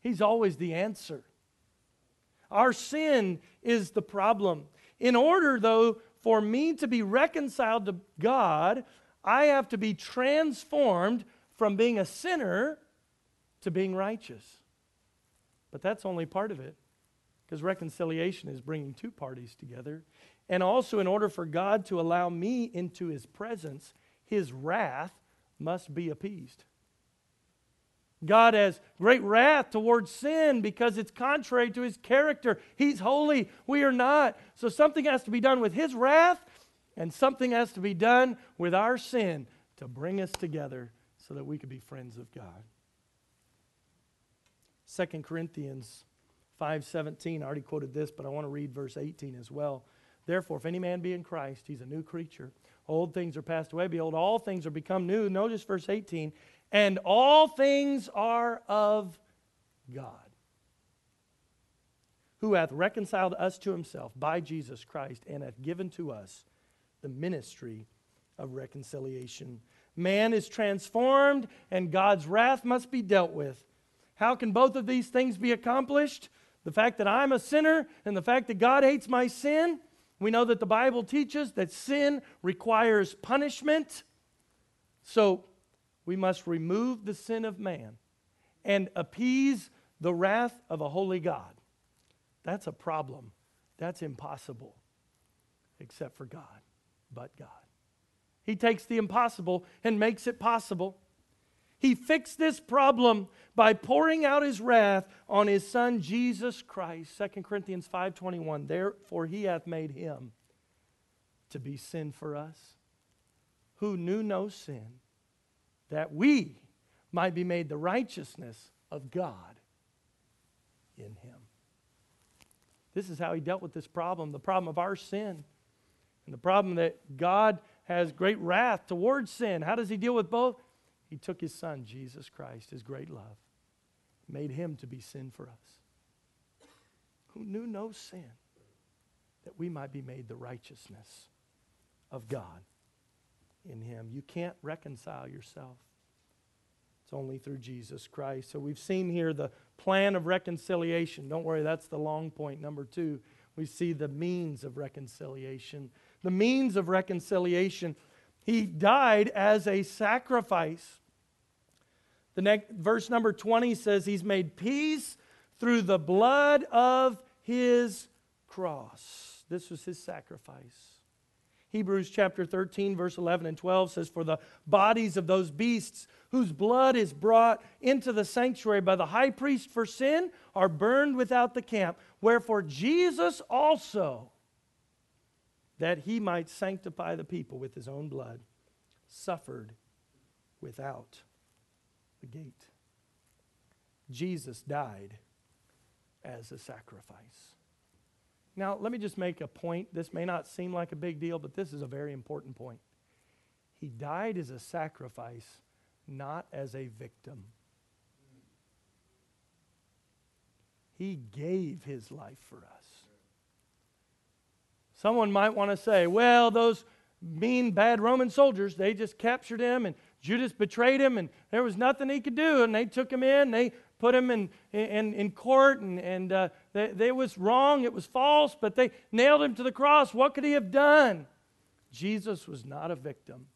He's always the answer. Our sin is the problem. In order, though, for me to be reconciled to God, I have to be transformed from being a sinner to being righteous. But that's only part of it, because reconciliation is bringing two parties together. And also, in order for God to allow me into his presence, his wrath must be appeased. God has great wrath towards sin because it's contrary to his character. He's holy, we are not. So something has to be done with his wrath, and something has to be done with our sin to bring us together so that we could be friends of God. 2 Corinthians 5:17 I already quoted this but I want to read verse 18 as well. Therefore if any man be in Christ he's a new creature. Old things are passed away behold all things are become new. Notice verse 18 and all things are of God, who hath reconciled us to himself by Jesus Christ, and hath given to us the ministry of reconciliation. Man is transformed, and God's wrath must be dealt with. How can both of these things be accomplished? The fact that I'm a sinner and the fact that God hates my sin. We know that the Bible teaches that sin requires punishment. So we must remove the sin of man and appease the wrath of a holy God. That's a problem. That's impossible, except for God, but God. He takes the impossible and makes it possible. He fixed this problem by pouring out his wrath on his son Jesus Christ. 2 Corinthians 5:21. Therefore he hath made him to be sin for us, who knew no sin, that we might be made the righteousness of God in him. This is how he dealt with this problem the problem of our sin, and the problem that God has great wrath towards sin. How does he deal with both? He took his son, Jesus Christ, his great love, made him to be sin for us, who knew no sin, that we might be made the righteousness of God in him. You can't reconcile yourself. It's only through Jesus Christ. So we've seen here the plan of reconciliation. Don't worry, that's the long point. Number two, we see the means of reconciliation. The means of reconciliation. He died as a sacrifice. The next verse number 20 says he's made peace through the blood of his cross. This was his sacrifice. Hebrews chapter 13, verse 11 and 12 says, For the bodies of those beasts whose blood is brought into the sanctuary by the high priest for sin are burned without the camp. Wherefore Jesus also, that he might sanctify the people with his own blood, suffered without the gate. Jesus died as a sacrifice. Now, let me just make a point. This may not seem like a big deal, but this is a very important point. He died as a sacrifice, not as a victim. He gave his life for us. Someone might want to say, well, those mean, bad Roman soldiers, they just captured him and Judas betrayed him and there was nothing he could do. And they took him in, they put him in, in, in court, and, and uh, they, they was wrong, it was false, but they nailed him to the cross. What could he have done? Jesus was not a victim.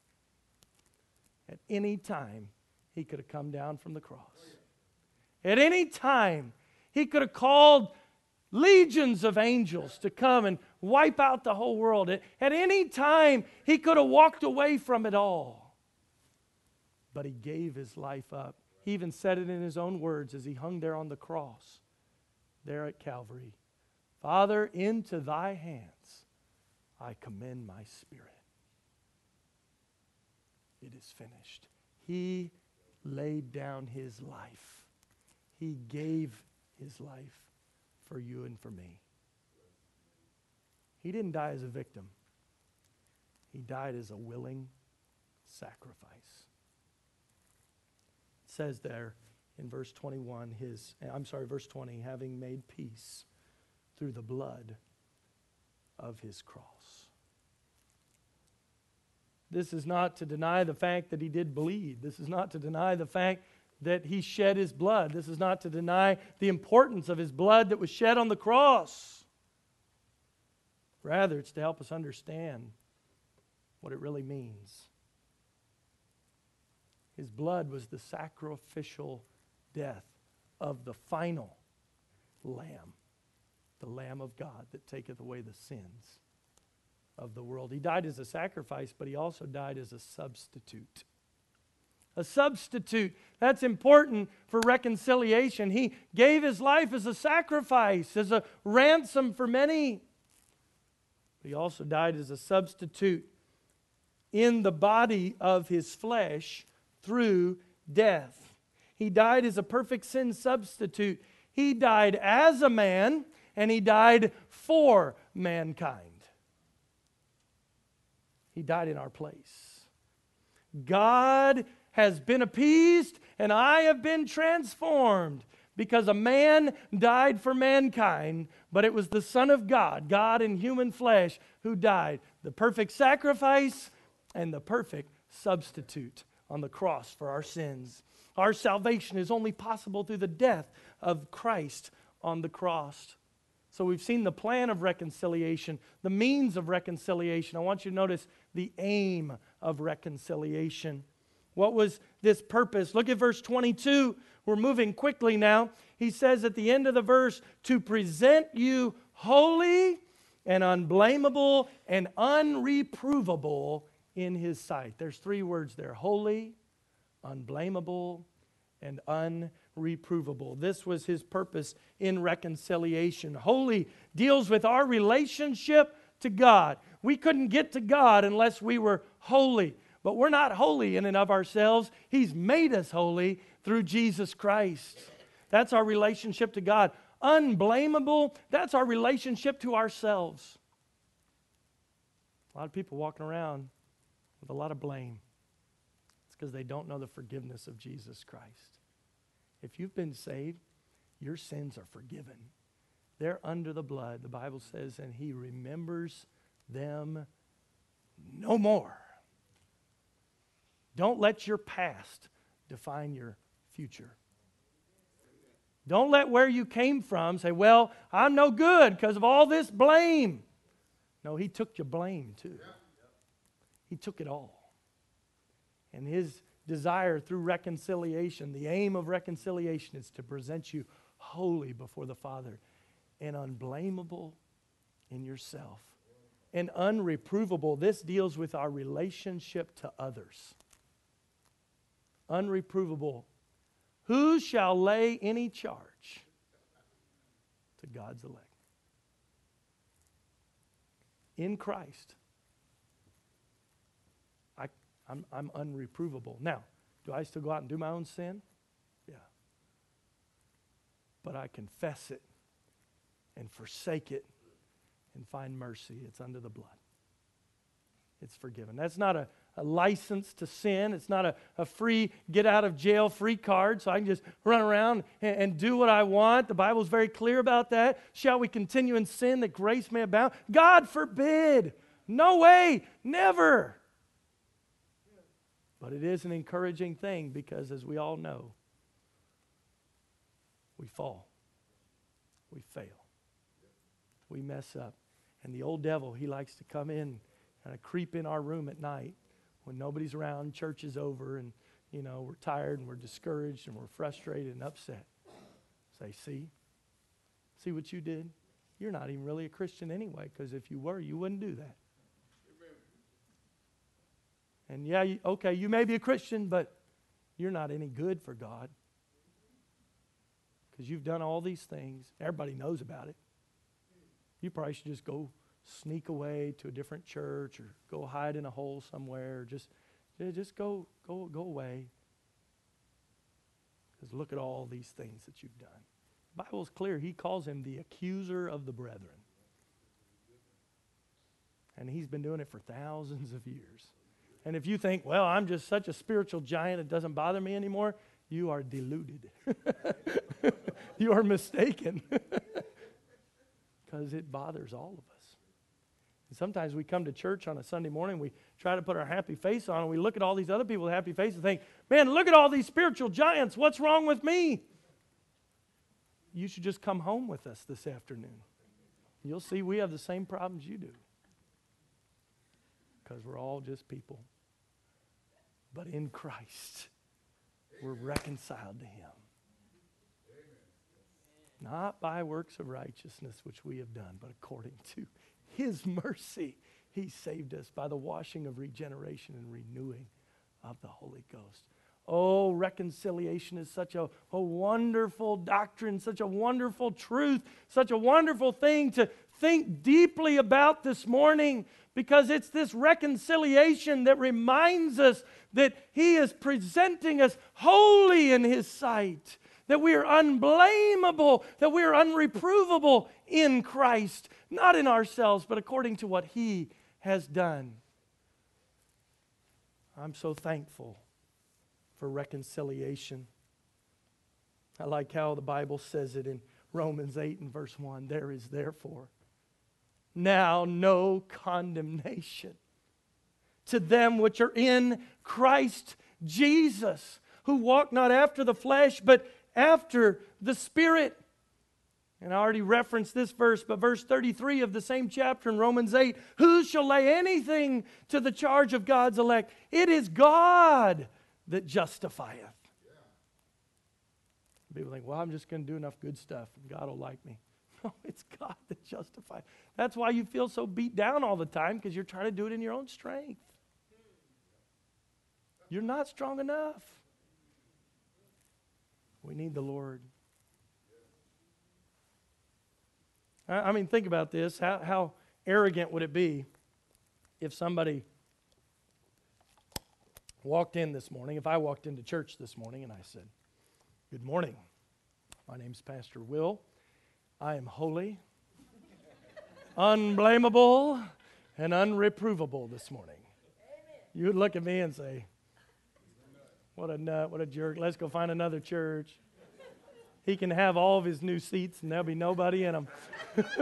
At any time, he could have come down from the cross. At any time, he could have called legions of angels to come and wipe out the whole world. At, at any time, he could have walked away from it all. But he gave his life up he even said it in his own words as he hung there on the cross, there at Calvary Father, into thy hands I commend my spirit. It is finished. He laid down his life, he gave his life for you and for me. He didn't die as a victim, he died as a willing sacrifice says there in verse 21, his, I'm sorry, verse 20, having made peace through the blood of his cross. This is not to deny the fact that he did bleed. This is not to deny the fact that he shed his blood. This is not to deny the importance of his blood that was shed on the cross. Rather, it's to help us understand what it really means. His blood was the sacrificial death of the final Lamb, the Lamb of God that taketh away the sins of the world. He died as a sacrifice, but he also died as a substitute. a substitute. That's important for reconciliation. He gave his life as a sacrifice, as a ransom for many. But he also died as a substitute in the body of his flesh through death. He died as a perfect sin substitute. He died as a man and he died for mankind. He died in our place. God has been appeased and I have been transformed because a man died for mankind, but it was the Son of God, God in human flesh, who died. The perfect sacrifice and the perfect substitute on the cross for our sins. Our salvation is only possible through the death of Christ on the cross. So we've seen the plan of reconciliation, the means of reconciliation. I want you to notice the aim of reconciliation. What was this purpose? Look at verse 22. We're moving quickly now. He says at the end of the verse, to present you holy and unblameable and unreprovable in his sight. There's three words there holy, unblameable, and unreprovable. This was his purpose in reconciliation. Holy deals with our relationship to God. We couldn't get to God unless we were holy. But we're not holy in and of ourselves. He's made us holy through Jesus Christ. That's our relationship to God. Unblameable, that's our relationship to ourselves. A lot of people walking around with a lot of blame. It's because they don't know the forgiveness of Jesus Christ. If you've been saved, your sins are forgiven. They're under the blood, the Bible says, and He remembers them no more. Don't let your past define your future. Don't let where you came from say, Well, I'm no good because of all this blame. No, He took your blame too. He took it all. And His desire through reconciliation, the aim of reconciliation is to present you holy before the Father and unblameable in yourself and unreprovable. This deals with our relationship to others. Unreprovable. Who shall lay any charge to God's elect? In Christ, I'm, I'm unreprovable. Now, do I still go out and do my own sin? Yeah. But I confess it and forsake it and find mercy. It's under the blood. It's forgiven. That's not a, a license to sin. It's not a, a free get out of jail free card, so I can just run around and, and do what I want. The Bible is very clear about that. Shall we continue in sin that grace may abound? God forbid. No way. Never. But it is an encouraging thing because, as we all know, we fall, we fail we mess up. And the old devil, he likes to come in and creep in our room at night when nobody's around, church is over, and you know, we're tired and we're discouraged and we're frustrated and upset. Say, see? See what you did? You're not even really a Christian anyway, because if you were, you wouldn't do that. And yeah, okay, you may be a Christian, but you're not any good for God. Because you've done all these things. Everybody knows about it you probably should just go sneak away to a different church or go hide in a hole somewhere. Or just, just go, go, go away. Because look at all these things that you've done. The Bible is clear. He calls him the accuser of the brethren. And he's been doing it for thousands of years. And if you think, well, I'm just such a spiritual giant, it doesn't bother me anymore, you are deluded. [LAUGHS] you are mistaken. [LAUGHS] because it bothers all of us. And sometimes we come to church on a Sunday morning, we try to put our happy face on, and we look at all these other people with happy faces and think, man, look at all these spiritual giants. What's wrong with me? You should just come home with us this afternoon. You'll see we have the same problems you do because we're all just people. But in Christ, we're reconciled to Him not by works of righteousness which we have done, but according to his mercy, he saved us by the washing of regeneration and renewing of the Holy Ghost. Oh, reconciliation is such a, a wonderful doctrine, such a wonderful truth, such a wonderful thing to think deeply about this morning because it's this reconciliation that reminds us that He is presenting us holy in His sight, that we are unblameable, that we are unreprovable in Christ, not in ourselves, but according to what He has done. I'm so thankful for reconciliation. I like how the Bible says it in Romans 8 and verse 1 there is therefore now no condemnation to them which are in Christ Jesus, who walk not after the flesh, but after the Spirit. And I already referenced this verse, but verse 33 of the same chapter in Romans 8 Who shall lay anything to the charge of God's elect? It is God that justifieth. People think, well, I'm just going to do enough good stuff and God will like me. No, [LAUGHS] oh, it's God that justifies. That's why you feel so beat down all the time because you're trying to do it in your own strength. You're not strong enough. We need the Lord. I mean, think about this. How, how arrogant would it be if somebody walked in this morning, if I walked into church this morning and I said, Good morning. My name's Pastor Will. I am holy, unblameable, and unreprovable this morning. You would look at me and say, What a nut, what a jerk. Let's go find another church. He can have all of his new seats and there'll be nobody in them. [LAUGHS]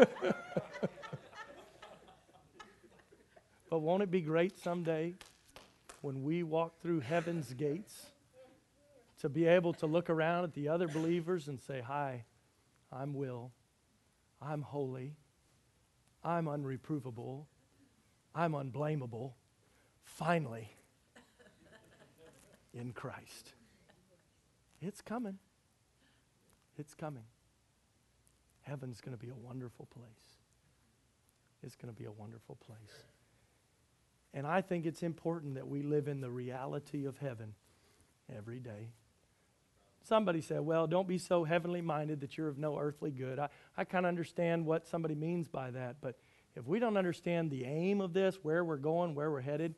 but won't it be great someday when we walk through heaven's gates to be able to look around at the other believers and say, Hi, I'm Will. I'm holy. I'm unreprovable. I'm unblameable. Finally, in Christ. It's coming. It's coming. Heaven's going to be a wonderful place. It's going to be a wonderful place. And I think it's important that we live in the reality of heaven every day. Somebody said, Well, don't be so heavenly minded that you're of no earthly good. I, I kind of understand what somebody means by that, but if we don't understand the aim of this, where we're going, where we're headed,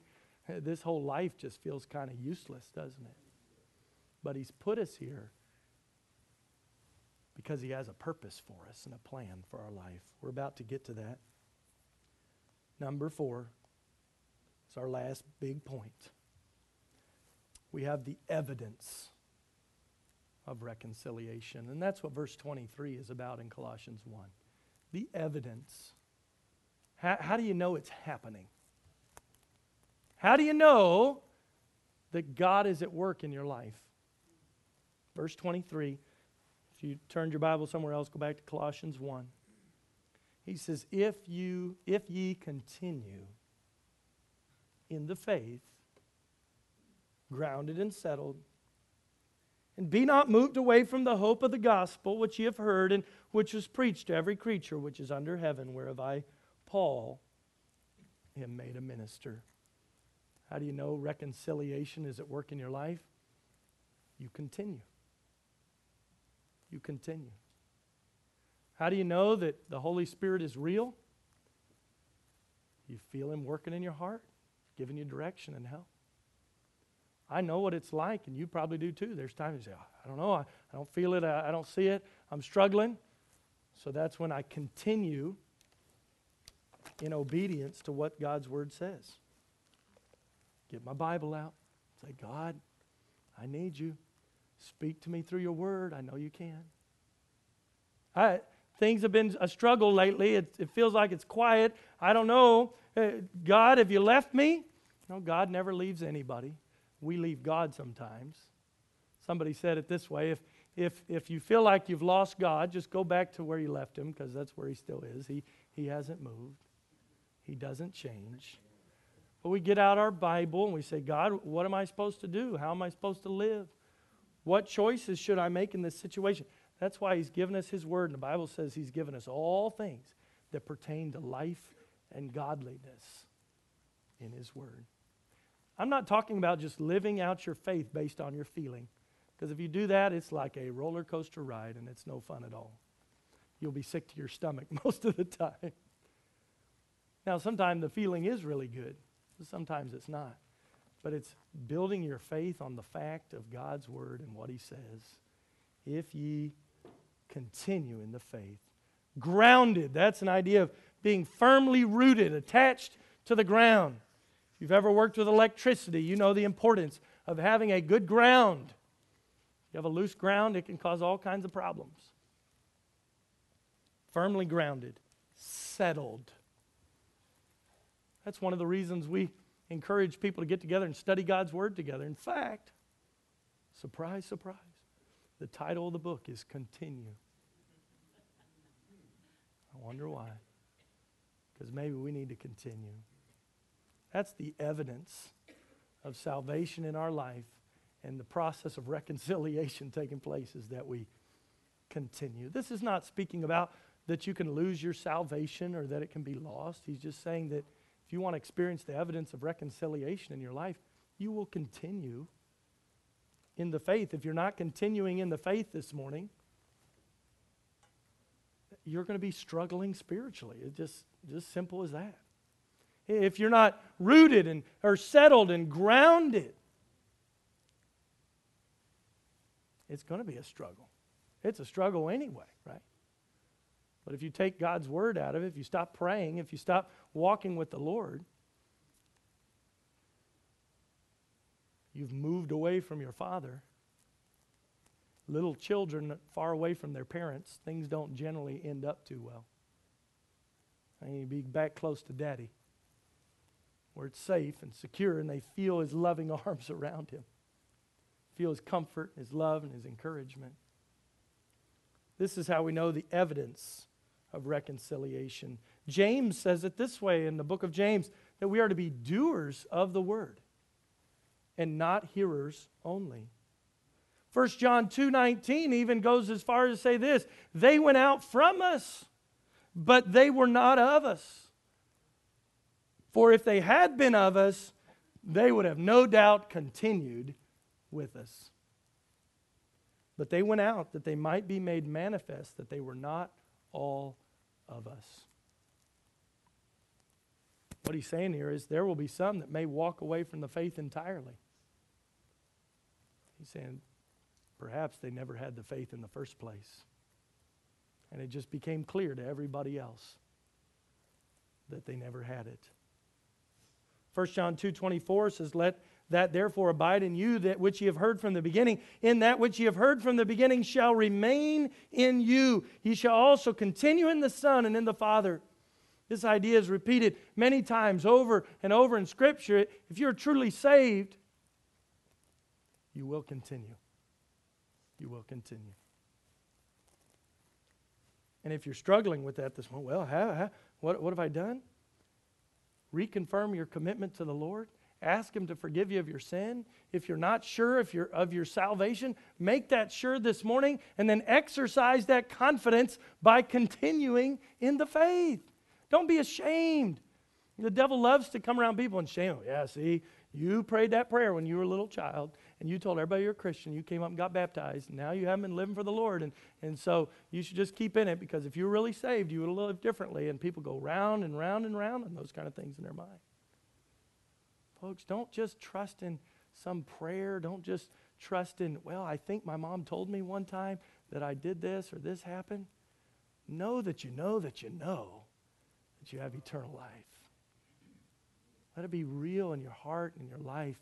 eh, this whole life just feels kind of useless, doesn't it? But He's put us here because He has a purpose for us and a plan for our life. We're about to get to that. Number four is our last big point. We have the evidence of reconciliation. And that's what verse 23 is about in Colossians 1. The evidence. How, how do you know it's happening? How do you know that God is at work in your life? Verse 23 if you turned your Bible somewhere else, go back to Colossians 1. He says, If you, if ye continue in the faith, grounded and settled, and be not moved away from the hope of the gospel which ye have heard, and which was preached to every creature which is under heaven, whereof I, Paul, am made a minister. How do you know reconciliation is at work in your life? You continue you continue. How do you know that the Holy Spirit is real? You feel Him working in your heart, giving you direction and help. I know what it's like, and you probably do too. There's times you say, I don't know, I, I don't feel it, I, I don't see it, I'm struggling. So that's when I continue in obedience to what God's Word says. Get my Bible out, say, God, I need you. Speak to me through your word. I know you can. I, things have been a struggle lately. It, it feels like it's quiet. I don't know. Uh, God, have you left me? No, God never leaves anybody. We leave God sometimes. Somebody said it this way if, if, if you feel like you've lost God, just go back to where you left him because that's where he still is. He, he hasn't moved, he doesn't change. But we get out our Bible and we say, God, what am I supposed to do? How am I supposed to live? What choices should I make in this situation? That's why he's given us his word. And the Bible says he's given us all things that pertain to life and godliness in his word. I'm not talking about just living out your faith based on your feeling. Because if you do that, it's like a roller coaster ride and it's no fun at all. You'll be sick to your stomach [LAUGHS] most of the time. Now, sometimes the feeling is really good, sometimes it's not. But it's building your faith on the fact of God's word and what he says. If ye continue in the faith, grounded, that's an idea of being firmly rooted, attached to the ground. If you've ever worked with electricity, you know the importance of having a good ground. If you have a loose ground, it can cause all kinds of problems. Firmly grounded, settled. That's one of the reasons we encourage people to get together and study God's Word together. In fact, surprise, surprise, the title of the book is Continue. I wonder why. Because maybe we need to continue. That's the evidence of salvation in our life and the process of reconciliation [LAUGHS] taking place is that we continue. This is not speaking about that you can lose your salvation or that it can be lost. He's just saying that if you want to experience the evidence of reconciliation in your life, you will continue in the faith. If you're not continuing in the faith this morning, you're going to be struggling spiritually. It's just, just simple as that. If you're not rooted and or settled and grounded, it's going to be a struggle. It's a struggle anyway, right? But if you take God's word out of it, if you stop praying, if you stop walking with the Lord, you've moved away from your Father. Little children far away from their parents, things don't generally end up too well. I need to be back close to daddy, where it's safe and secure, and they feel his loving [LAUGHS] arms around him, feel his comfort, his love, and his encouragement. This is how we know the evidence of reconciliation. James says it this way in the book of James that we are to be doers of the word and not hearers only. 1 John 2:19 even goes as far as to say this, they went out from us, but they were not of us. For if they had been of us, they would have no doubt continued with us. But they went out that they might be made manifest that they were not all of us. What he's saying here is there will be some that may walk away from the faith entirely. He's saying perhaps they never had the faith in the first place. And it just became clear to everybody else that they never had it. 1 John 2:24 says let that therefore abide in you that which ye have heard from the beginning in that which ye have heard from the beginning shall remain in you. Ye shall also continue in the son and in the father. This idea is repeated many times over and over in scripture. If you're truly saved you will continue. You will continue. And if you're struggling with that this morning well how, how, what, what have i done reconfirm your commitment to the lord Ask Him to forgive you of your sin. If you're not sure if you're of your salvation, make that sure this morning and then exercise that confidence by continuing in the faith. Don't be ashamed. The devil loves to come around people and shame them. Yeah, see, you prayed that prayer when you were a little child and you told everybody you're a Christian. You came up and got baptized. And now you haven't been living for the Lord. And, and so you should just keep in it because if you were really saved, you would lived differently. And people go round and round and round and those kind of things in their mind. Folks, don't just trust in some prayer. Don't just trust in, well, I think my mom told me one time that I did this or this happened. Know that you know that you know that you have eternal life. Let it be real in your heart and your life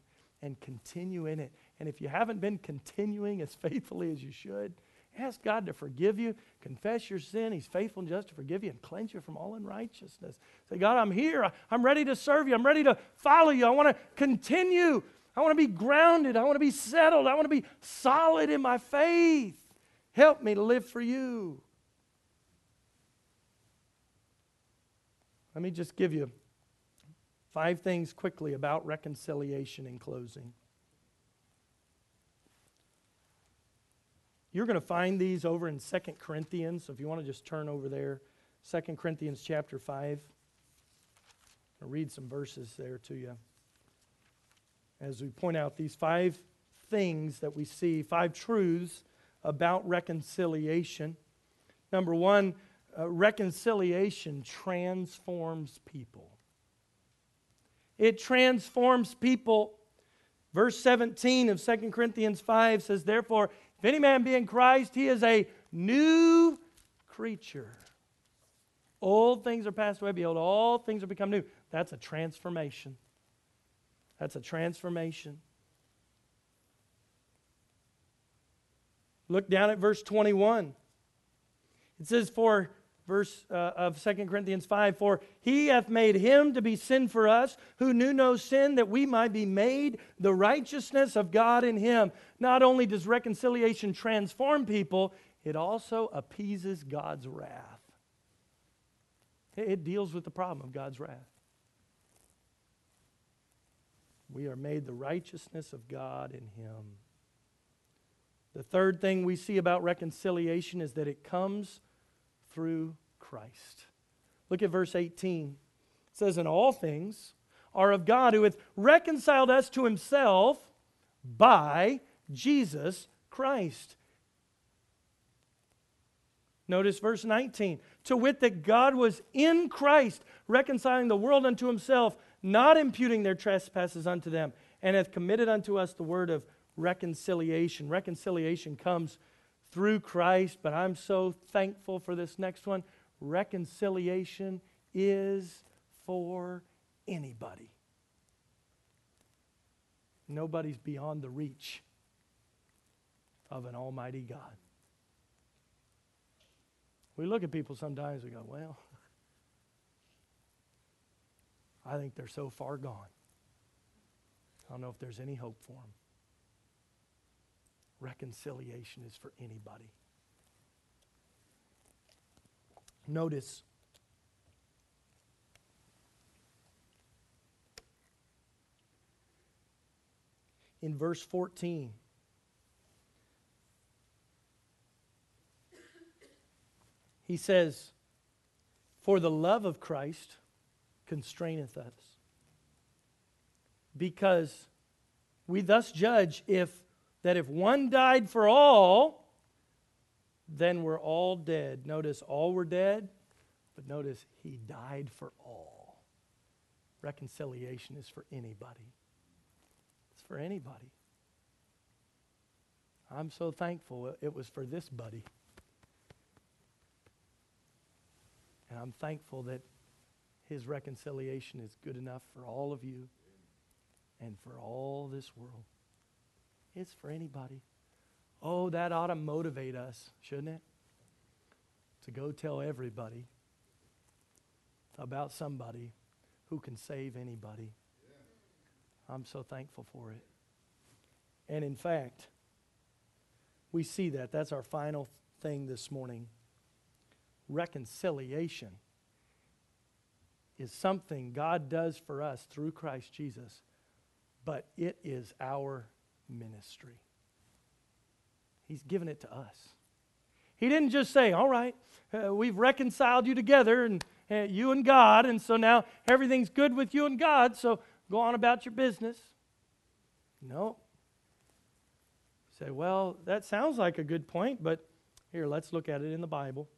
and continue in it. And if you haven't been continuing as [LAUGHS] faithfully as you should, Ask God to forgive you. Confess your sin. He's faithful and just to forgive you and cleanse you from all unrighteousness. Say, God, I'm here. I'm ready to serve you. I'm ready to follow you. I want to continue. I want to be grounded. I want to be settled. I want to be solid in my faith. Help me to live for you. Let me just give you five things quickly about reconciliation in closing. You're going to find these over in 2 Corinthians. So if you want to just turn over there, 2 Corinthians chapter 5. I'll read some verses there to you. as we point out these five things that we see, five truths about reconciliation. Number one, uh, reconciliation transforms people. It transforms people. Verse 17 of 2 Corinthians 5 says, Therefore, if any man be in Christ, he is a new creature. Old things are passed away. Behold, all things are become new. That's a transformation. That's a transformation. Look down at verse 21. It says, For verse uh, of 2 Corinthians 5 For he hath made him to be sin for us, who knew no sin, that we might be made the righteousness of God in him. Not only does reconciliation transform people, it also appeases God's wrath. It deals with the problem of God's wrath. We are made the righteousness of God in him. The third thing we see about reconciliation is that it comes through Christ. Look at verse 18. It says, In all things are of God who hath reconciled us to himself by Jesus Christ. Notice verse 19. To wit, that God was in Christ, reconciling the world unto himself, not imputing their trespasses unto them, and hath committed unto us the word of reconciliation. Reconciliation comes through Christ, but I'm so thankful for this next one. Reconciliation is for anybody. Nobody's beyond the reach of an almighty God. We look at people sometimes and go, well, I think they're so far gone. I don't know if there's any hope for them. Reconciliation is for anybody. Notice in verse 14. He says, For the love of Christ constraineth us, because we thus judge if that if one died for all, then we're all dead. Notice all were dead, but notice he died for all. Reconciliation is for anybody. It's for anybody. I'm so thankful it was for this buddy. And I'm thankful that his reconciliation is good enough for all of you and for all this world. It's for anybody. Oh, that ought to motivate us, shouldn't it? To go tell everybody about somebody who can save anybody. I'm so thankful for it. And in fact, we see that. That's our final thing this morning. Reconciliation is something God does for us through Christ Jesus, but it is our ministry. He's given it to us. He didn't just say, All right, uh, we've reconciled you together and uh, you and God, and so now everything's good with you and God, so go on about your business. No. Say, well, that sounds like a good point, but here, let's look at it in the Bible,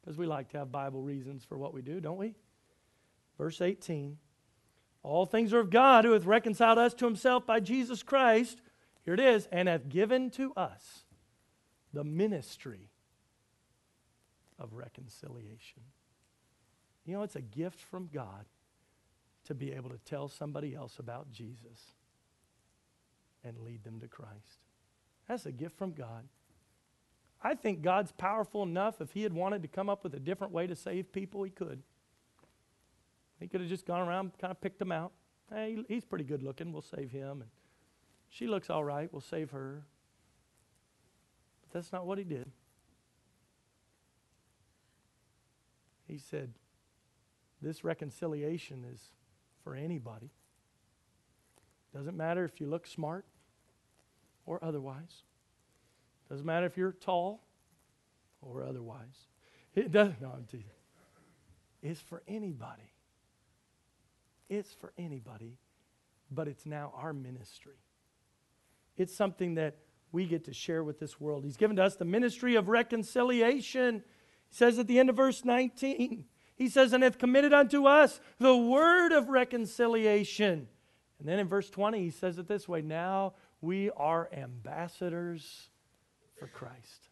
because we like to have Bible reasons for what we do, don't we? Verse 18 All things are of God who hath reconciled us to himself by Jesus Christ here it is, and hath given to us the ministry of reconciliation. You know, it's a gift from God to be able to tell somebody else about Jesus and lead them to Christ. That's a gift from God. I think God's powerful enough. If He had wanted to come up with a different way to save people, He could. He could have just gone around, kind of picked them out. Hey, he's pretty good looking. We'll save him. And she looks all right. We'll save her. But that's not what he did. He said, This reconciliation is for anybody. Doesn't matter if you look smart or otherwise. Doesn't matter if you're tall or otherwise. It doesn't. no, I'm teasing. It's for anybody. It's for anybody but it's now our ministry. It's something that we get to share with this world. He's given to us the ministry of reconciliation. He says at the end of verse 19, he says, and hath committed unto us the word of reconciliation. And then in verse 20, he says it this way now we are ambassadors for Christ.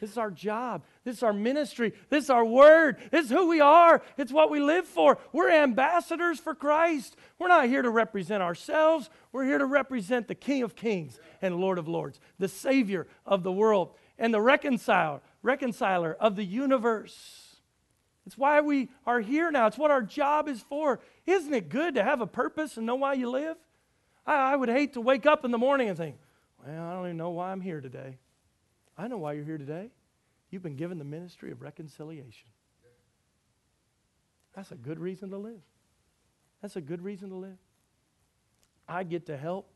This is our job. This is our ministry. This is our word. This is who we are. It's what we live for. We're ambassadors for Christ. We're not here to represent ourselves. We're here to represent the King of Kings and Lord of Lords, the Savior of the world, and the reconciler, reconciler of the universe. It's why we are here now. It's what our job is for. Isn't it good to have a purpose and know why you live? I, I would hate to wake up in the morning and think, well, I don't even know why I'm here today. I know why you're here today. You've been given the ministry of reconciliation. That's a good reason to live. That's a good reason to live. I get to help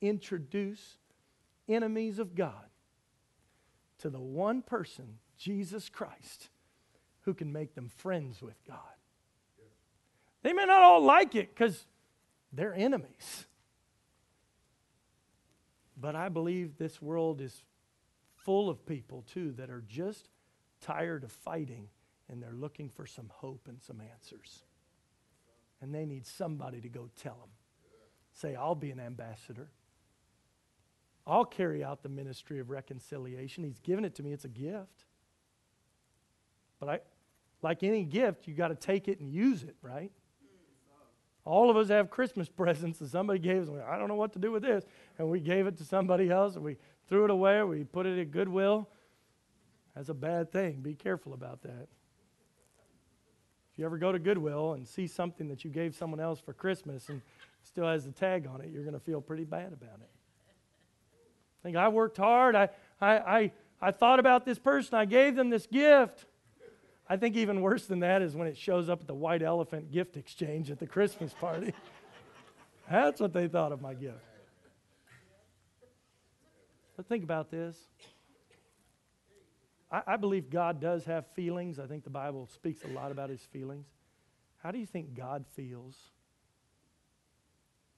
introduce enemies of God to the one person, Jesus Christ, who can make them friends with God. They may not all like it because they're enemies. But I believe this world is full of people, too, that are just tired of fighting and they're looking for some hope and some answers. And they need somebody to go tell them. Say, I'll be an ambassador. I'll carry out the ministry of reconciliation. He's given it to me, it's a gift. But I, like any gift, you got to take it and use it, right? All of us have Christmas [LAUGHS] presents that somebody gave us. I don't know what to do with this. And we gave it to somebody else, and we threw it away, we put it at Goodwill. That's a bad thing. Be careful about that. If you ever go to Goodwill and see something that you gave someone else for Christmas and still has the tag on it, you're going to feel pretty bad about it. Think I worked hard. I, I, I, I thought about this person. I gave them this gift. I think even worse than that is when it shows up at the White Elephant gift exchange at the Christmas party. [LAUGHS] That's what they thought of my gift. But think about this. I, I, believe God does have feelings. I think the Bible speaks a lot about his feelings. How do you think God feels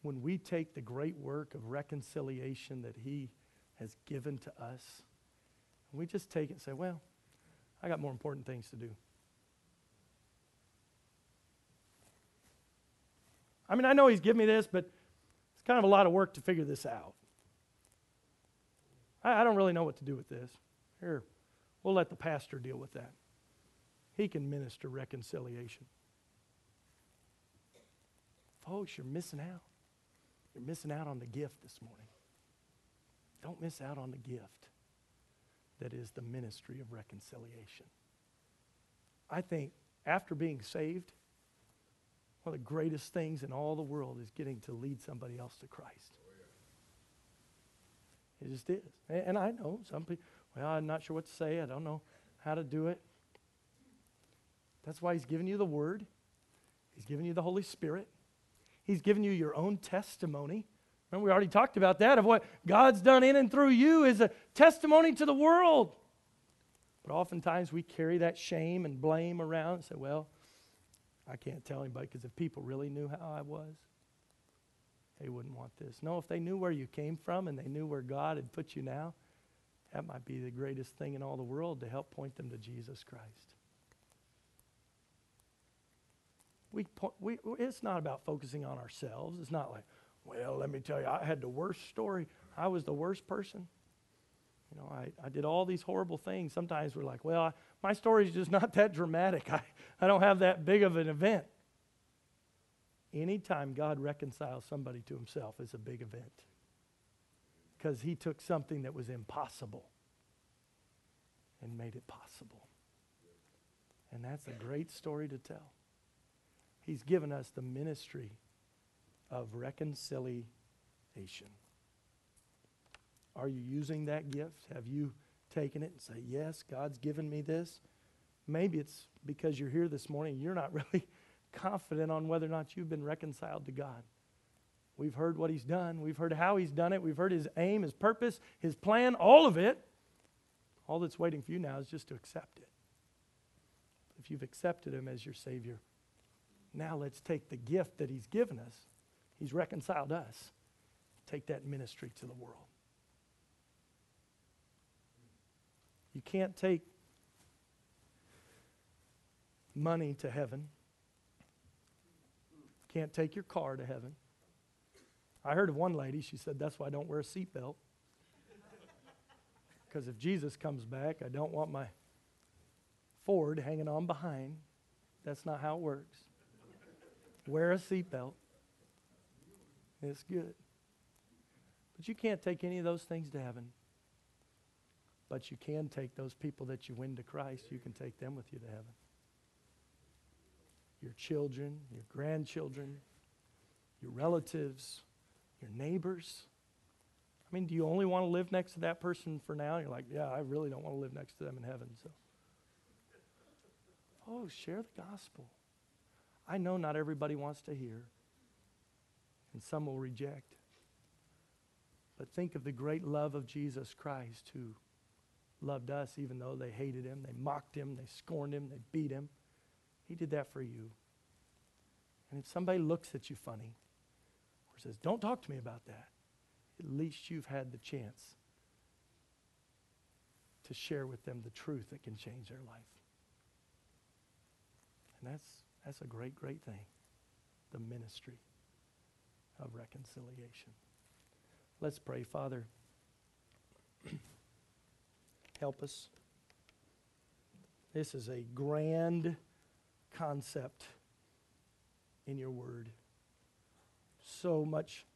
when we take the great work of reconciliation that he has given to us? And we just take it and say, well, I got more important things to do. I mean, I know he's given me this, but it's kind of a lot of work to figure this out. I, I don't really know what to do with this. Here, we'll let the pastor deal with that. He can minister reconciliation. Folks, you're missing out. You're missing out on the gift this morning. Don't miss out on the gift that is the ministry of reconciliation. I think after being saved, one of the greatest things in all the world is getting to lead somebody else to Christ. Oh, It just is. And I know some people, well, I'm not sure what to say. I don't know how to do it. That's why He's given you the Word, He's given you the Holy Spirit, He's given you your own testimony. Remember, we already talked about that of what God's done in and through you is a testimony to the world. But oftentimes we carry that shame and blame around and say, well, I can't tell anybody because if people really knew how I was, they wouldn't want this. No, if they knew where you came from and they knew where God had put you now, that might be the greatest thing in all the world to help point them to Jesus Christ. We, we, it's not about focusing on ourselves. It's not like, well, let me tell you, I had the worst story. I was the worst person. You know, I, I did all these horrible things. Sometimes we're like, well, I, my story is just not that dramatic. [LAUGHS] I, I don't have that big of an event. Anytime God reconciles somebody to himself is a big event because he took something that was impossible and made it possible. And that's a great story to tell. He's given us the ministry of reconciliation. Are you using that gift? Have you taken it and say, Yes, God's given me this? Maybe it's because you're here this morning, you're not [LAUGHS] really confident on whether or not you've been reconciled to God. We've heard what He's done, we've heard how He's done it, we've heard His aim, His purpose, His plan, all of it. All that's waiting for you now is just to accept it. If you've accepted Him as your Savior, now let's take the gift that He's given us. He's reconciled us. Take that ministry to the world. You can't take money to heaven. Can't take your car to heaven. I heard of one lady, she said, That's why I don't wear a seatbelt. [LAUGHS] Because if Jesus comes back, I don't want my Ford hanging on behind. That's not how it works. Wear a seatbelt. It's good. But you can't take any of those things to heaven. But you can take those people that you win to Christ, you can take them with you to heaven. Your children, your grandchildren, your relatives, your neighbors. I mean, do you only want to live next to that person for now? You're like, yeah, I really don't want to live next to them in heaven. So, oh, share the gospel. I know not everybody wants to hear, and some will reject. But think of the great love of Jesus Christ who loved us even though they hated him, they mocked him, they scorned him, they beat him. He did that for you. And if somebody looks at you funny or says, Don't talk to me about that, at least you've had the chance to share with them the truth that can change their life. And that's, that's a great, great thing the ministry of reconciliation. Let's pray, Father. [CLEARS THROAT] Help us. This is a grand concept in your word. So much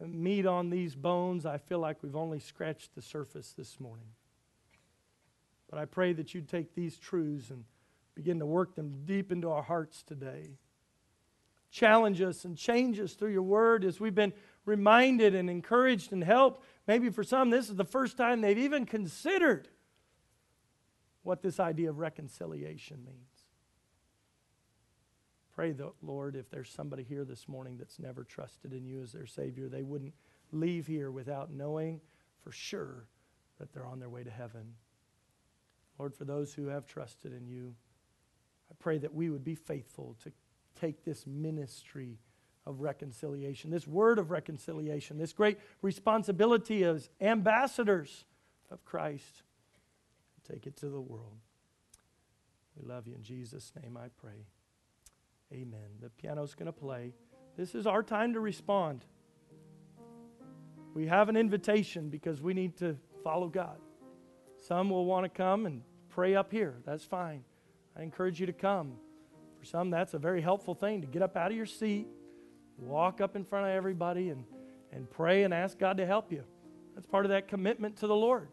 meat on these bones. I feel like we've only scratched the surface this morning. But I pray that you'd take these truths and begin to work them deep into our hearts today. Challenge us and change us through your word as we've been reminded and encouraged and helped. Maybe for some, this is the first time they've even considered what this idea of reconciliation means. Pray, the Lord, if there's somebody here this morning that's never trusted in you as their Savior, they wouldn't leave here without knowing for sure that they're on their way to heaven. Lord, for those who have trusted in you, I pray that we would be faithful to take this ministry of reconciliation, this word of reconciliation, this great responsibility as ambassadors of Christ, take it to the world. We love you in Jesus' name, I pray. Amen. The piano's going to play. This is our time to respond. We have an invitation because we need to follow God. Some will want to come and pray up here. That's fine. I encourage you to come. For some, that's a very helpful thing to get up out of your seat, walk up in front of everybody, and, and pray and ask God to help you. That's part of that commitment to the Lord.